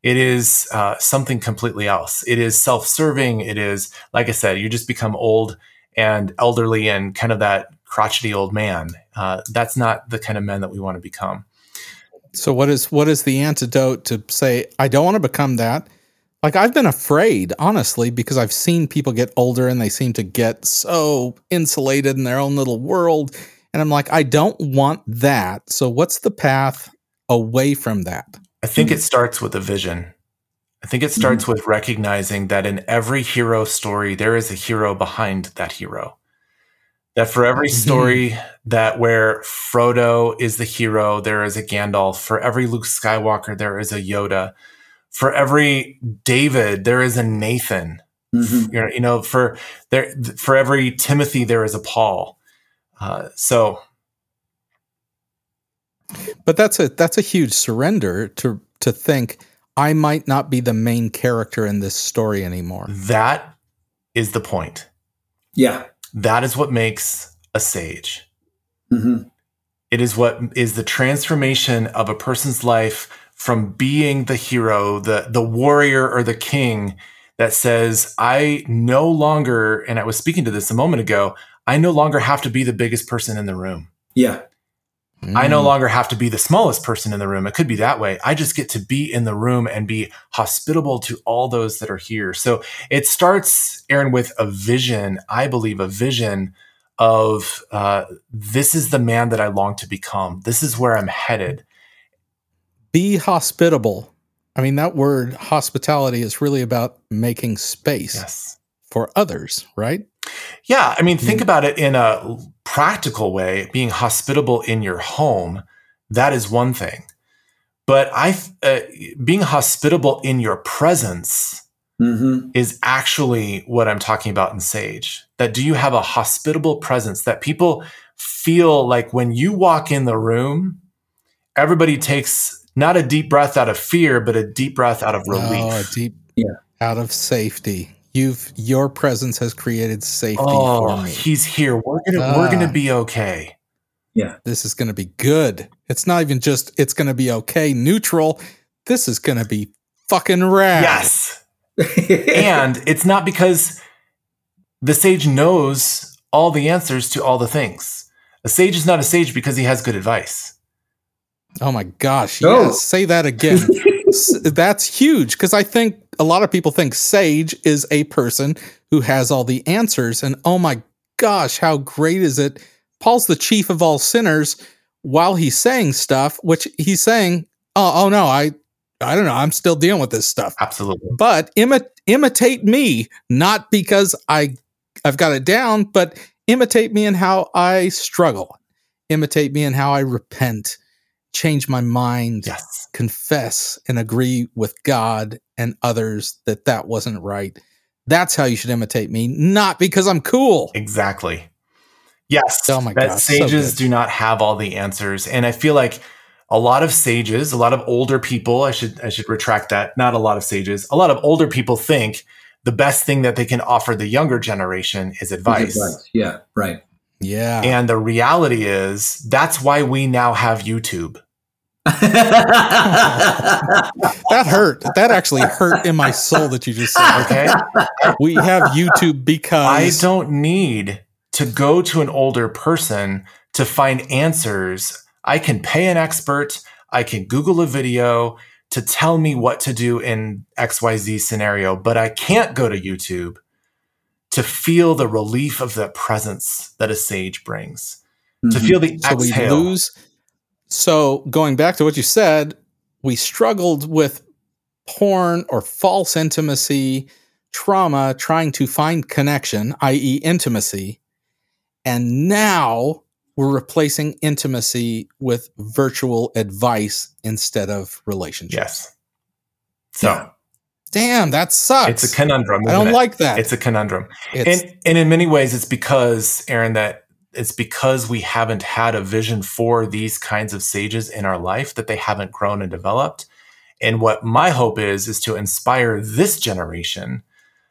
It is uh, something completely else. It is self serving. It is like I said, you just become old and elderly and kind of that crotchety old man. Uh, that's not the kind of men that we want to become. So what is what is the antidote to say I don't want to become that? Like I've been afraid, honestly, because I've seen people get older and they seem to get so insulated in their own little world. And I'm like, I don't want that. So what's the path away from that? I think it starts with a vision. I think it starts mm-hmm. with recognizing that in every hero story, there is a hero behind that hero that for every mm-hmm. story that where Frodo is the hero, there is a Gandalf. For every Luke Skywalker, there is a Yoda. For every David, there is a Nathan. Mm-hmm. You, know, you know, for there, for every Timothy, there is a Paul. Uh, so, but that's a that's a huge surrender to to think I might not be the main character in this story anymore. That is the point. Yeah. That is what makes a sage. Mm-hmm. It is what is the transformation of a person's life from being the hero, the, the warrior or the king that says, I no longer, and I was speaking to this a moment ago, I no longer have to be the biggest person in the room. Yeah. Mm. I no longer have to be the smallest person in the room. It could be that way. I just get to be in the room and be hospitable to all those that are here. So it starts, Aaron, with a vision. I believe a vision of uh, this is the man that I long to become. This is where I'm headed. Be hospitable. I mean, that word hospitality is really about making space yes. for others, right? Yeah. I mean, think mm. about it in a practical way, being hospitable in your home, that is one thing. But I, uh, being hospitable in your presence mm-hmm. is actually what I'm talking about in Sage. That do you have a hospitable presence that people feel like when you walk in the room, everybody takes not a deep breath out of fear, but a deep breath out of relief. Oh, a deep, yeah, out of safety. You've your presence has created safety oh, for me. He's here. We're gonna we're gonna ah. be okay. Yeah. This is gonna be good. It's not even just it's gonna be okay, neutral. This is gonna be fucking rad. Yes. and it's not because the sage knows all the answers to all the things. A sage is not a sage because he has good advice. Oh my gosh. Yes. Say that again. that's huge because I think a lot of people think sage is a person who has all the answers. And oh my gosh, how great is it? Paul's the chief of all sinners while he's saying stuff, which he's saying, oh, oh no, I, I don't know, I'm still dealing with this stuff. Absolutely. But imi- imitate me, not because I, I've got it down, but imitate me in how I struggle. Imitate me in how I repent, change my mind Yes. confess and agree with God and others that that wasn't right. That's how you should imitate me, not because I'm cool. Exactly. Yes. Oh my that God, sages good. do not have all the answers. And I feel like a lot of sages, a lot of older people, I should I should retract that. Not a lot of sages. A lot of older people think the best thing that they can offer the younger generation is advice. Advice. Yeah, right. Yeah. And the reality is that's why we now have YouTube. that hurt. That actually hurt in my soul that you just said. Okay. We have YouTube because I don't need to go to an older person to find answers. I can pay an expert, I can Google a video to tell me what to do in XYZ scenario, but I can't go to YouTube to feel the relief of the presence that a sage brings, to Mhm. feel the so we exhale. lose. So going back to what you said, we struggled with porn or false intimacy, trauma, trying to find connection, i.e., intimacy. And now we're replacing intimacy with virtual advice instead of relationships. yes. So Yeah. Damn, that sucks. it's a conundrum. I don't it? like that. It's a conundrum. It's- and and in many ways it's because aaron that it's because we haven't had a vision for these kinds of sages in our life that they haven't grown and developed and what my hope is is to inspire this generation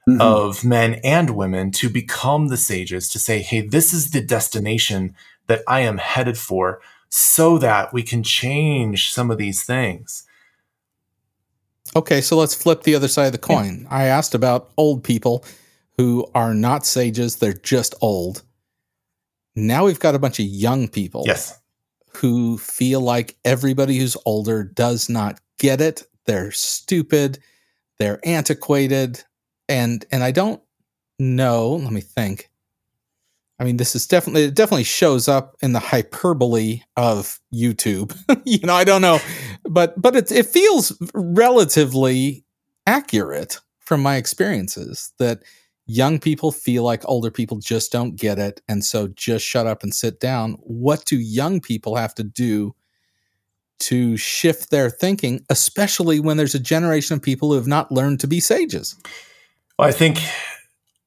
Mhm. of men and women to become the sages to say hey this is the destination that i am headed for so that we can change some of these things Okay, so let's flip the other side of the coin. I asked about old people who are not sages, they're just old. Now we've got a bunch of young people yes who feel like everybody who's older does not get it. They're stupid, they're antiquated, and and I don't know, let me think. I mean, this is definitely it definitely shows up in the hyperbole of YouTube. you know, I don't know, but but it it feels relatively accurate from my experiences that young people feel like older people just don't get it and so just shut up and sit down. What do young people have to do to shift their thinking, especially when there's a generation of people who have not learned to be sages? Well, I think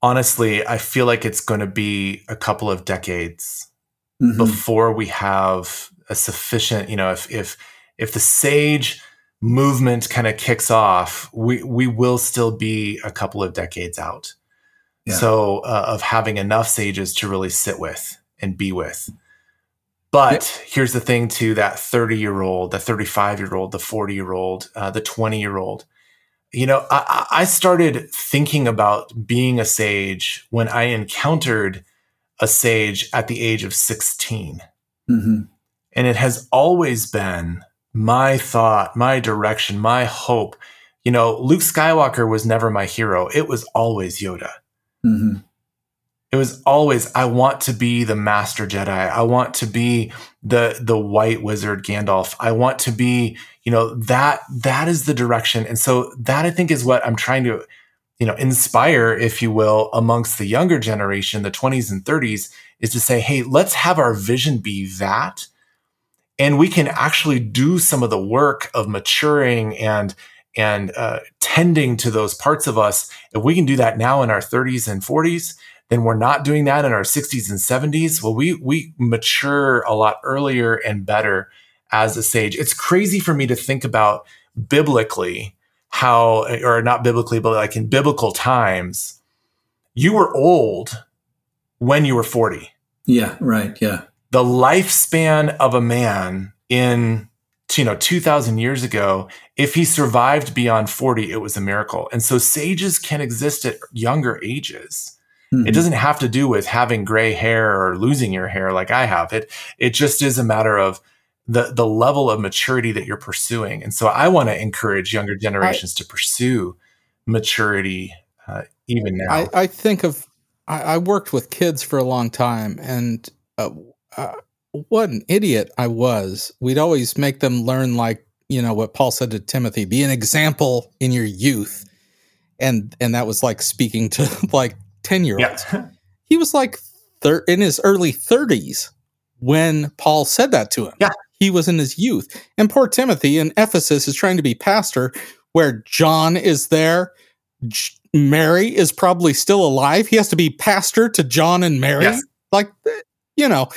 honestly, I feel like it's going to be a couple of decades Mhm. before we have a sufficient, you know, if if if the sage movement kind of kicks off, we we will still be a couple of decades out. Yeah. So uh, of having enough sages to really sit with and be with. But here's the thing to that 30 year old, the 35 year old, the 40 year old, uh, the 20 year old. You know, I, I I started thinking about being a sage when I encountered a sage at the age of 16. Mhm. And it has always been my thought, my direction, my hope. You know, Luke Skywalker was never my hero. It was always Yoda. Mhm. It was always I want to be the master Jedi. I want to be the the white wizard Gandalf. I want to be, you know, that that is the direction. And so that I think is what I'm trying to, you know, inspire, if you will, amongst the younger generation, the 20s and 30s, is to say, hey, let's have our vision be that. And we can actually do some of the work of maturing and and uh, tending to those parts of us. If we can do that now in our 30s and 40s, then we're not doing that in our 60s and 70s. Well, we we mature a lot earlier and better as a sage. It's crazy for me to think about biblically how, or not biblically, but like in biblical times, you were old when you were 40 Yeah, right. Yeah. The lifespan of a man in you know 2000 years ago if he survived beyond 40 it was a miracle and so sages can exist at younger ages Mhm. it doesn't have to do with having gray hair or losing your hair like i have it it just is a matter of the the level of maturity that you're pursuing. And so I want to encourage younger generations I, to pursue maturity uh, even now. I, I think of I, I, worked with kids for a long time, and uh, uh, what an idiot I was. We'd always make them learn like you know what Paul said to Timothy: be an example in your youth, and and that was like speaking to like ten year olds. Yeah. he was like thir- in his early thirties when Paul said that to him. Yeah. He was in his youth. And poor Timothy in Ephesus is trying to be pastor where John is there. J- Mary is probably still alive. He has to be pastor to John and Mary. Yes. Like, you know,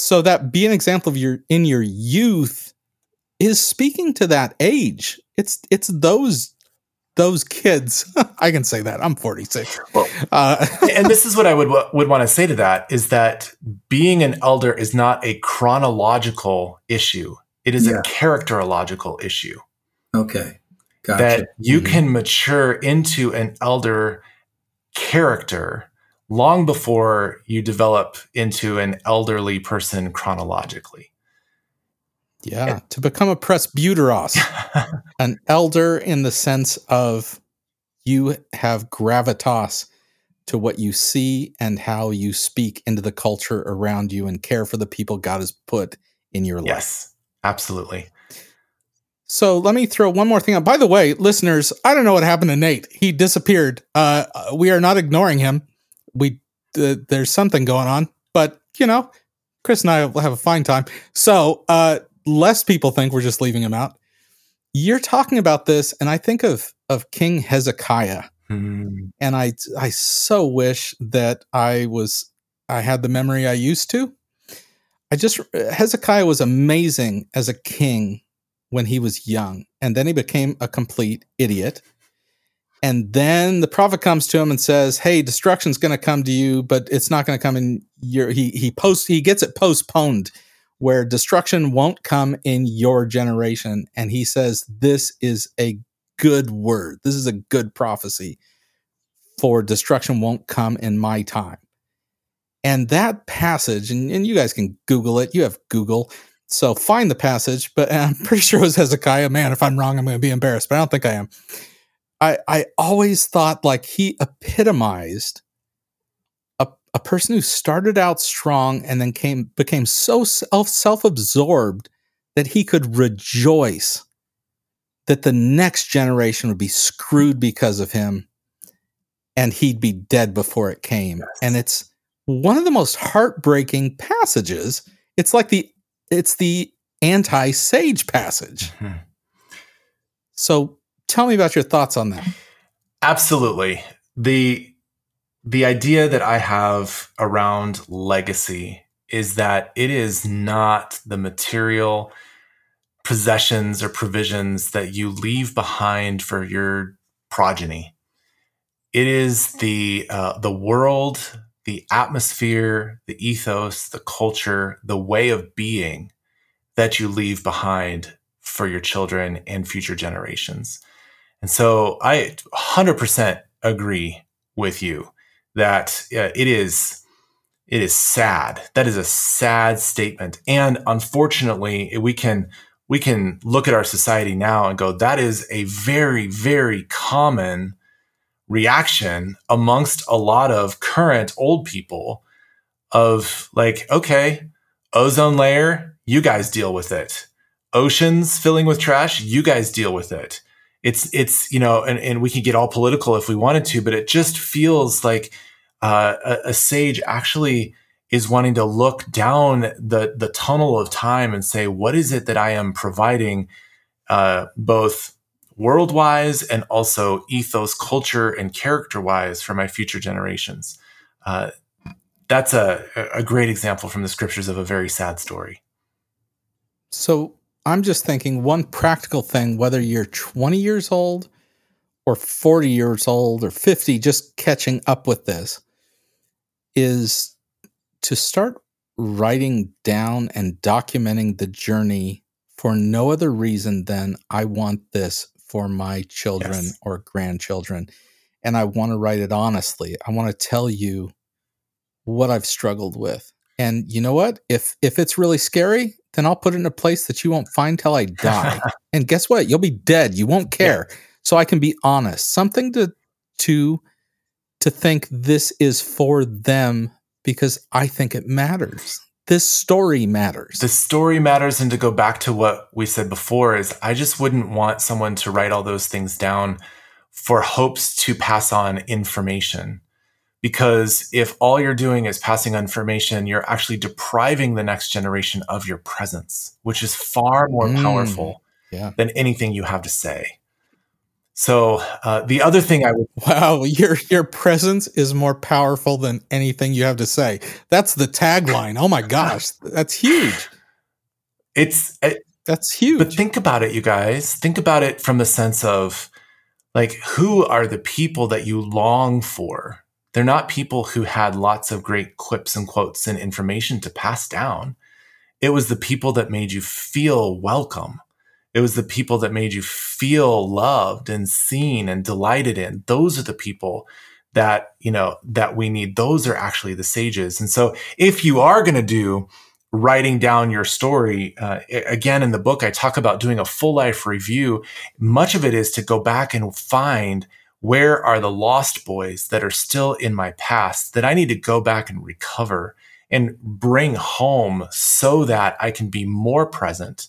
so that be an example of your in your youth is speaking to that age. It's it's those those kids. I can say that. I'm 46. Well, uh, and this is what I would would want to say to that is that being an elder is not a chronological issue. It is yeah. a characterological issue. Okay. Gotcha. That you mm-hmm. can mature into an elder character long before you develop into an elderly person chronologically. Yeah, to become a presbyteros, an elder in the sense of you have gravitas to what you see and how you speak into the culture around you and care for the people God has put in your life. Yes, absolutely. So let me throw one more thing out. By the way, listeners, I don't know what happened to Nate. He disappeared. Uh, we are not ignoring him. We uh, there's something going on, but you know, Chris and I will have a fine time. So uh, less people think we're just leaving him out. You're talking about this, and I think of of King Hezekiah, mm. and I I so wish that I was I had the memory I used to. I just Hezekiah was amazing as a king when he was young, and then he became a complete idiot. And then the prophet comes to him and says, "Hey, destruction's going to come to you, but it's not going to come in your." He he post he gets it postponed where destruction won't come in your generation. And he says, This is a good word. This is a good prophecy for destruction won't come in my time. And that passage, and, and you guys can Google it, you have Google. So find the passage, but I'm pretty sure it was Hezekiah. Man, if I'm wrong, I'm going to be embarrassed, but I don't think I am. I, I always thought like he epitomized a a person who started out strong and then came became so self self-absorbed that he could rejoice that the next generation would be screwed because of him and he'd be dead before it came yes. and it's one of the most heartbreaking passages it's like the it's the anti-sage passage mm-hmm. so tell me about your thoughts on that absolutely the the idea that I have around legacy is that it is not the material possessions or provisions that you leave behind for your progeny. It is the uh, the world, the atmosphere, the ethos, the culture, the way of being that you leave behind for your children and future generations. And so I 100% agree with you that uh, it is it is sad. That is a sad statement. And unfortunately, we can we can look at our society now and go, that is a very, very common reaction amongst a lot of current old people of like, okay, ozone layer, you guys deal with it. Oceans filling with trash, you guys deal with it it's it's you know and, and we can get all political if we wanted to but it just feels like uh, a, a, sage actually is wanting to look down the the tunnel of time and say what is it that i am providing uh, both world wise and also ethos culture and character wise for my future generations? Uh, that's a, a great example from the scriptures of a very sad story. So I'm just thinking one practical thing, whether you're 20 years old or 40 years old or 50, just catching up with this is to start writing down and documenting the journey for no other reason than I want this for my children yes. or grandchildren. And I want to write it honestly. I want to tell you what I've struggled with. And you know what? If if it's really scary, then I'll put it in a place that you won't find till I die. and guess what? You'll be dead. You won't care. Yeah. So I can be honest. Something to to to think this is for them because I think it matters. This story matters. The story matters and to go back to what we said before is I just wouldn't want someone to write all those things down for hopes to pass on information because if all you're doing is passing on information, you're actually depriving the next generation of your presence, which is far more mm, powerful yeah. than anything you have to say. So uh, the other thing I would wow your your presence is more powerful than anything you have to say. That's the tagline. Oh my gosh, that's huge. It's it, that's huge. But think about it, you guys. Think about it from the sense of like who are the people that you long for they're not people who had lots of great quips and quotes and information to pass down. It was the people that made you feel welcome. It was the people that made you feel loved and seen and delighted in. Those are the people that, you know, that we need. Those are actually the sages. And so if you are going to do writing down your story, uh, again, in the book, I talk about doing a full life review. Much of it is to go back and find where are the lost boys that are still in my past that I need to go back and recover and bring home so that I can be more present,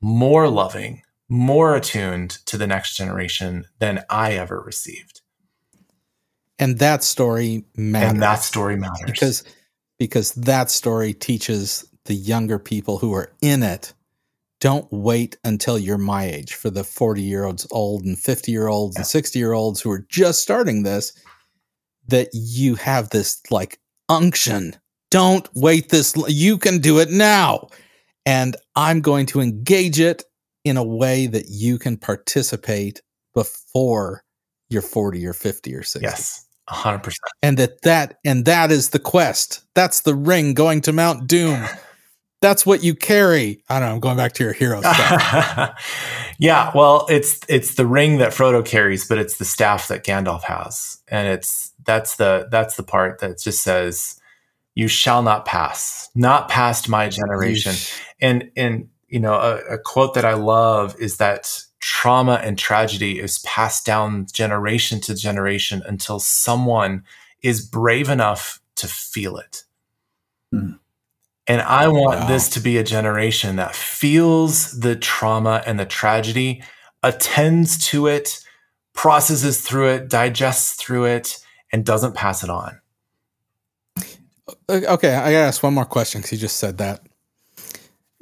more loving, more attuned to the next generation than I ever received. And that story matters. And that story matters. Because because that story teaches the younger people who are in it don't wait until you're my age for the 40 year olds old and 50 year olds yeah. and 60 year olds who are just starting this that you have this like unction. Don't wait this you can do it now. And i'm going to engage it in a way that you can participate before you're 40 or 50 or 60 yes 100% and that that and that is the quest. That's the ring going to mount doom that's what you carry. I don't know. I'm going back to your hero stuff. yeah, well, it's it's the ring that Frodo carries, but it's the staff that Gandalf has, and it's that's the that's the part that just says, "You shall not pass, not past my generation." Yeesh. And and you know, a, a quote that I love is that trauma and tragedy is passed down generation to generation until someone is brave enough to feel it. Hmm. And I oh want wow. this to be a generation that feels the trauma and the tragedy, attends to it, processes through it, digests through it, and doesn't pass it on. Okay, I gotta ask one more question because you just said that.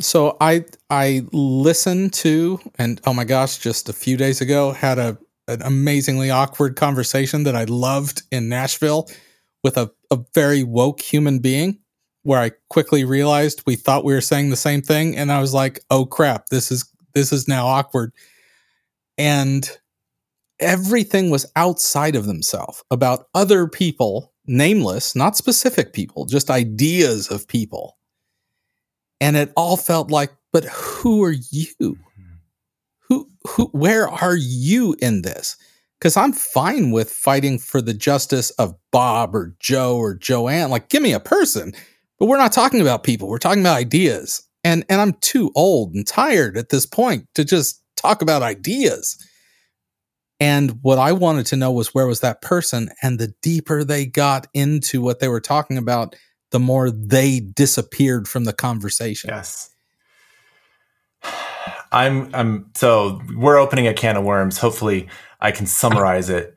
So I I listened to and oh my gosh, just a few days ago had a an amazingly awkward conversation that I loved in Nashville with a, a very woke human being where I quickly realized we thought we were saying the same thing, and I was like, "Oh crap, this is this is now awkward." And everything was outside of themselves about other people, nameless, not specific people, just ideas of people. And it all felt like, but who are you? Who who where are you in this? Cuz I'm fine with fighting for the justice of Bob or Joe or Joanne. Like give me a person but we're not talking about people. We're talking about ideas. And and I'm too old and tired at this point to just talk about ideas. And what I wanted to know was where was that person? And the deeper they got into what they were talking about, the more they disappeared from the conversation. Yes. I'm I'm so we're opening a can of worms. Hopefully I can summarize it.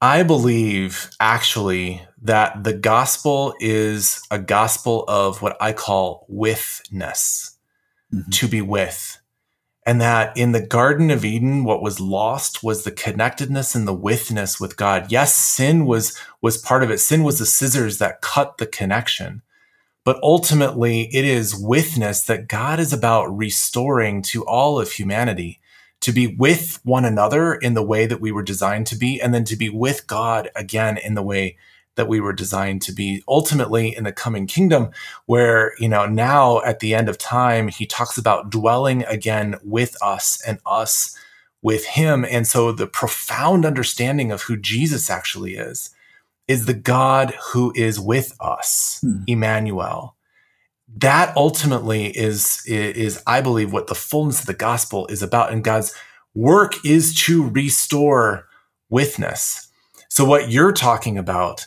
I believe actually that the gospel is a gospel of what I call withness, mm-hmm. to be with. And that in the Garden of Eden, what was lost was the connectedness and the withness with God. Yes, sin was, was part of it. Sin was the scissors that cut the connection. But ultimately, it is withness that God is about restoring to all of humanity to be with one another in the way that we were designed to be, and then to be with God again in the way that we were designed to be ultimately in the coming kingdom where you know now at the end of time he talks about dwelling again with us and us with him and so the profound understanding of who Jesus actually is is the God who is with us hmm. Emmanuel that ultimately is, is, I believe, what the fullness of the gospel is about. And God's work is to restore withness. So, what you're talking about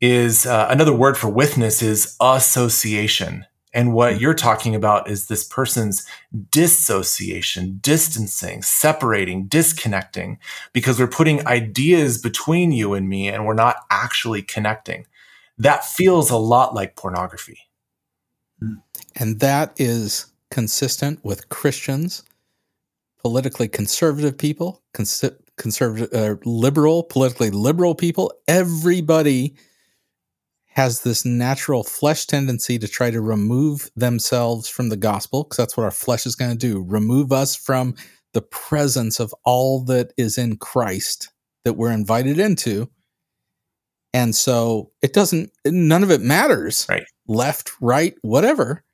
is uh, another word for withness is association. And what you're talking about is this person's dissociation, distancing, separating, disconnecting, because we're putting ideas between you and me and we're not actually connecting. That feels a lot like pornography. And that is consistent with Christians, politically conservative people, cons- conservative, uh, liberal, politically liberal people. Everybody has this natural flesh tendency to try to remove themselves from the gospel because that's what our flesh is going to do remove us from the presence of all that is in Christ that we're invited into. And so it doesn't, none of it matters. Right. Left, right, whatever.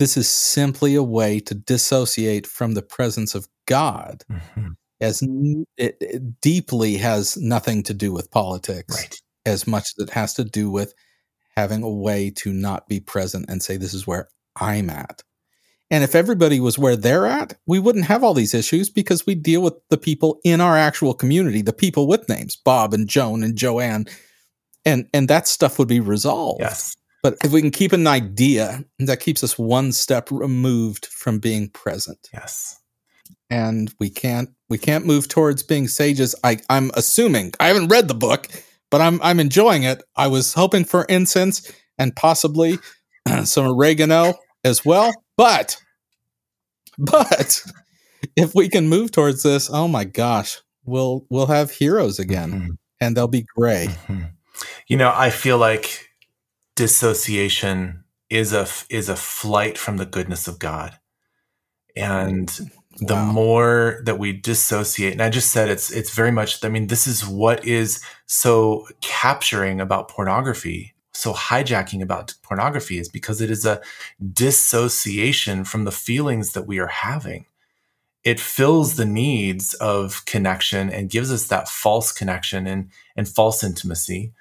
This is simply a way to dissociate from the presence of God. Mm-hmm. As it, it deeply has nothing to do with politics, right. as much as it has to do with having a way to not be present and say, this is where I'm at. And if everybody was where they're at, we wouldn't have all these issues because we deal with the people in our actual community, the people with names, Bob and Joan and Joanne, and and that stuff would be resolved. Yes. But if we can keep an idea, that keeps us one step removed from being present. Yes. And we can't we can't move towards being sages. I, I'm assuming I haven't read the book, but I'm I'm enjoying it. I was hoping for incense and possibly some oregano as well, but but if we can move towards this, oh my gosh, we'll we'll have heroes again, mm-hmm. and they'll be gray. Mm-hmm. You know, I feel like dissociation is a is a flight from the goodness of God, and the wow. more that we dissociate and i just said it's it's very much i mean this is what is so capturing about pornography so hijacking about pornography is because it is a dissociation from the feelings that we are having it fills the needs of connection and gives us that false connection and and false intimacy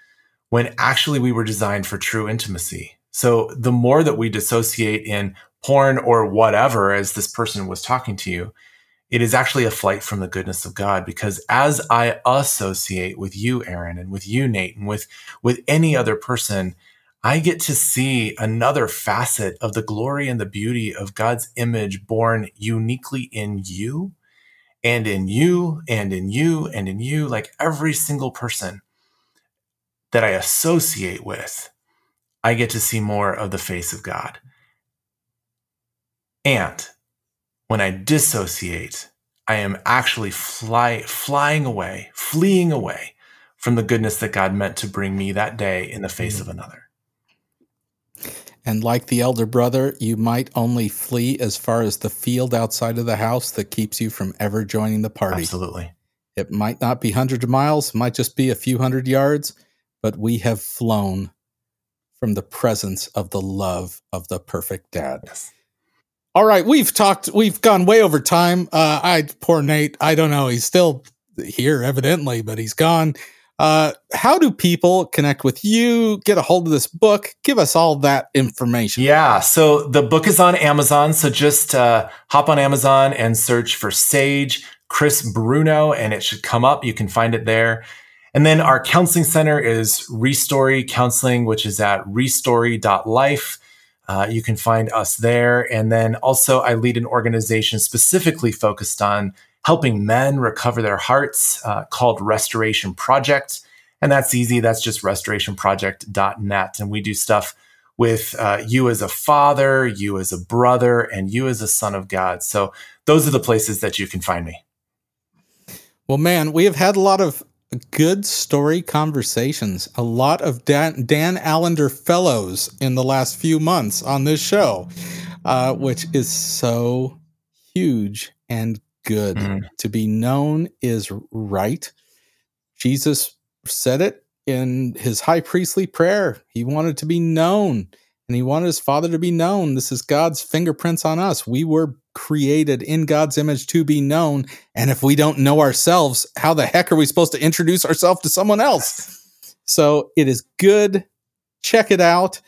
when actually we were designed for true intimacy so the more that we dissociate in porn or whatever, as this person was talking to you, it is actually a flight from the goodness of God because as I associate with you, Aaron, and with you, Nate, and with, with any other person, I get to see another facet of the glory and the beauty of God's image born uniquely in you and in you and in you and in you, like every single person that I associate with, I get to see more of the face of God. And when I dissociate, I am actually fly, flying away, fleeing away from the goodness that God meant to bring me that day in the face mm. of another. And like the elder brother, you might only flee as far as the field outside of the house that keeps you from ever joining the party. Absolutely. It might not be hundreds of miles, might just be a few hundred yards, but we have flown from the presence of the love of the perfect dad. Yes. All right, we've talked. We've gone way over time. Uh, I poor Nate. I don't know. He's still here, evidently, but he's gone. Uh, how do people connect with you? Get a hold of this book. Give us all that information. Yeah. So the book is on Amazon. So just uh, hop on Amazon and search for Sage Chris Bruno, and it should come up. You can find it there. And then our counseling center is Restory Counseling, which is at restory.life. Uh, you can find us there. And then also, I lead an organization specifically focused on helping men recover their hearts uh, called Restoration Project. And that's easy. That's just restorationproject.net. And we do stuff with uh, you as a father, you as a brother, and you as a son of God. So those are the places that you can find me. Well, man, we have had a lot of good story conversations. A lot of Dan, Dan Allender fellows in the last few months on this show, uh, which is so huge and good. Mm-hmm. To be known is right. Jesus said it in his high priestly prayer. He wanted to be known and he wanted his father to be known. This is God's fingerprints on us. We were created in God's image to be known. And if we don't know ourselves, how the heck are we supposed to introduce ourselves to someone else? So it is good. Check it out.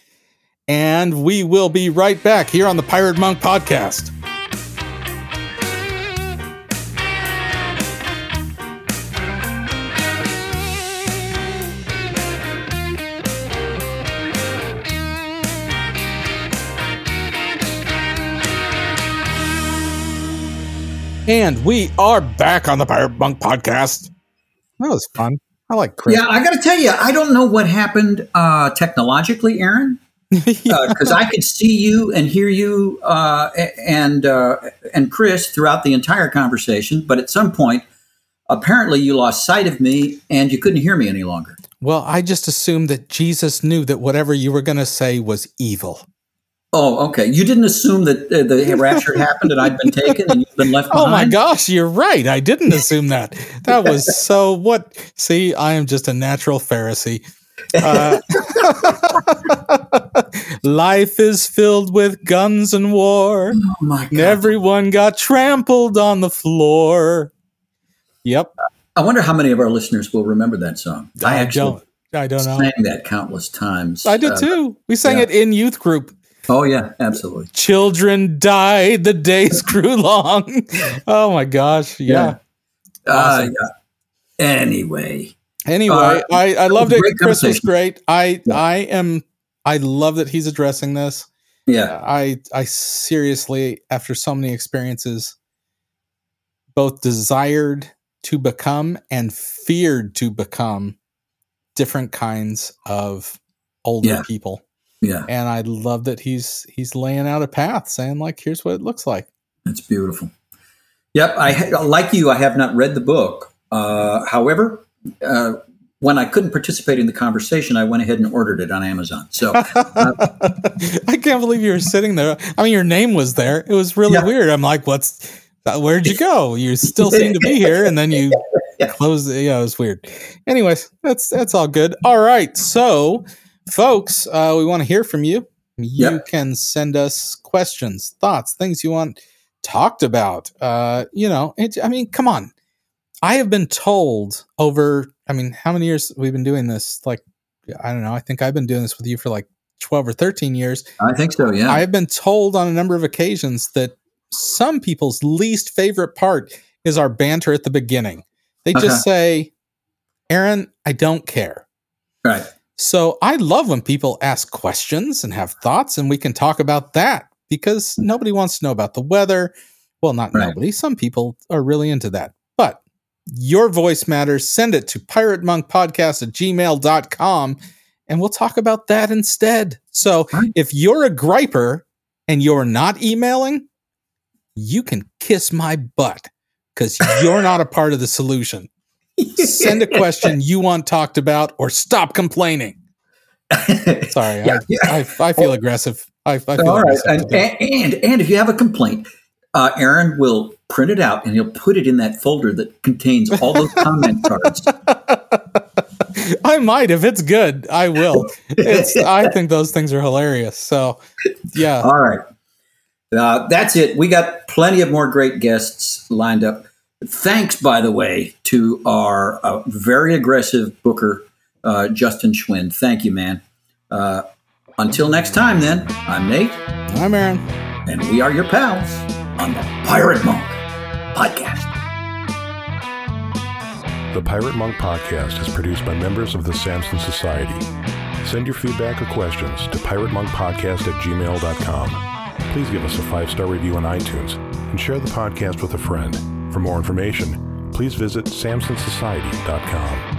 And we will be right back here on the Pirate Monk Podcast. And we are back on the Pirate Monk podcast. That was fun. I like Chris. Yeah, I got to tell you, I don't know what happened uh, technologically, Aaron, because uh, I could see you and hear you uh, and uh, and Chris throughout the entire conversation. But at some point, apparently, you lost sight of me and you couldn't hear me any longer. Well, I just assumed that Jesus knew that whatever you were going to say was evil. Oh, okay. You didn't assume that uh, the rapture happened and I'd been taken and you've been left behind. Oh my gosh, you're right. I didn't assume that. That was so. What? See, I am just a natural Pharisee. Uh, life is filled with guns and war. Oh my God. And everyone got trampled on the floor. Yep. I wonder how many of our listeners will remember that song. I, I actually don't. I don't know. sang that countless times. I did Uh, too. We sang yeah. it in youth group. Oh yeah, absolutely. Children died, the days grew long. Oh my gosh. Yeah. Uh, Awesome. yeah. Anyway, Anyway, Uh, I, I loved it. Chris was great. I Yeah. I am I love that he's addressing this. yeah, I I seriously, after so many experiences, both desired to become and feared to become different kinds of older Yeah. people. Yeah, And I love that he's he's laying out a path, saying like, here's what it looks like. it's beautiful. Yep, I like you. I have not read the book. Uh, however, uh, when I couldn't participate in the conversation, I went ahead and ordered it on Amazon. So I can't believe you were sitting there. I mean, your name was there. It was really Yeah. weird. I'm like, what's uh, where'd you go? You still seem to be here, and then you Yeah. closed. it. Yeah, it was weird. Anyways, that's that's all good. All right, so folks, uh, we want to hear from you. You Yep. can send us questions, thoughts, things you want talked about. Uh, you know, it, I mean, come on. I have been told over. I mean, how many years we've been doing this? Like, I don't know. I think I've been doing this with you for like twelve or thirteen years. I think so. Yeah, I have been told on a number of occasions that some people's least favorite part is our banter at the beginning. They just say, Aaron, I don't care. right. So I love when people ask questions and have thoughts, and we can talk about that because nobody wants to know about the weather. Well, not Right. nobody. Some people are really into that. But your voice matters. Send it to piratemonkpodcast at gmail.com and we'll talk about that instead. So Right. if you're a griper and you're not emailing, you can kiss my butt because you're not a part of the solution. Send a question you want talked about or stop complaining. Sorry, Yeah, I, I, I feel aggressive. I, I feel All right, and, and and if you have a complaint, uh, Aaron will print it out and he'll put it in that folder that contains all those comment cards. I might if it's good. I will. It's. I think those things are hilarious. So, yeah. All right, uh, that's it. We got plenty of more great guests lined up. Thanks, by the way, to our uh, very aggressive booker, uh, Justin Schwinn. Thank you, man. Uh, until next time, then, I'm Nate, I'm Aaron. and we are your pals on the Pirate Monk podcast. The Pirate Monk Podcast is produced by members of the Samson Society. Send your feedback or questions to piratemonkpodcast at gmail.com. Please give us a five star review on iTunes and share the podcast with a friend. For more information, please visit samsonsociety.com.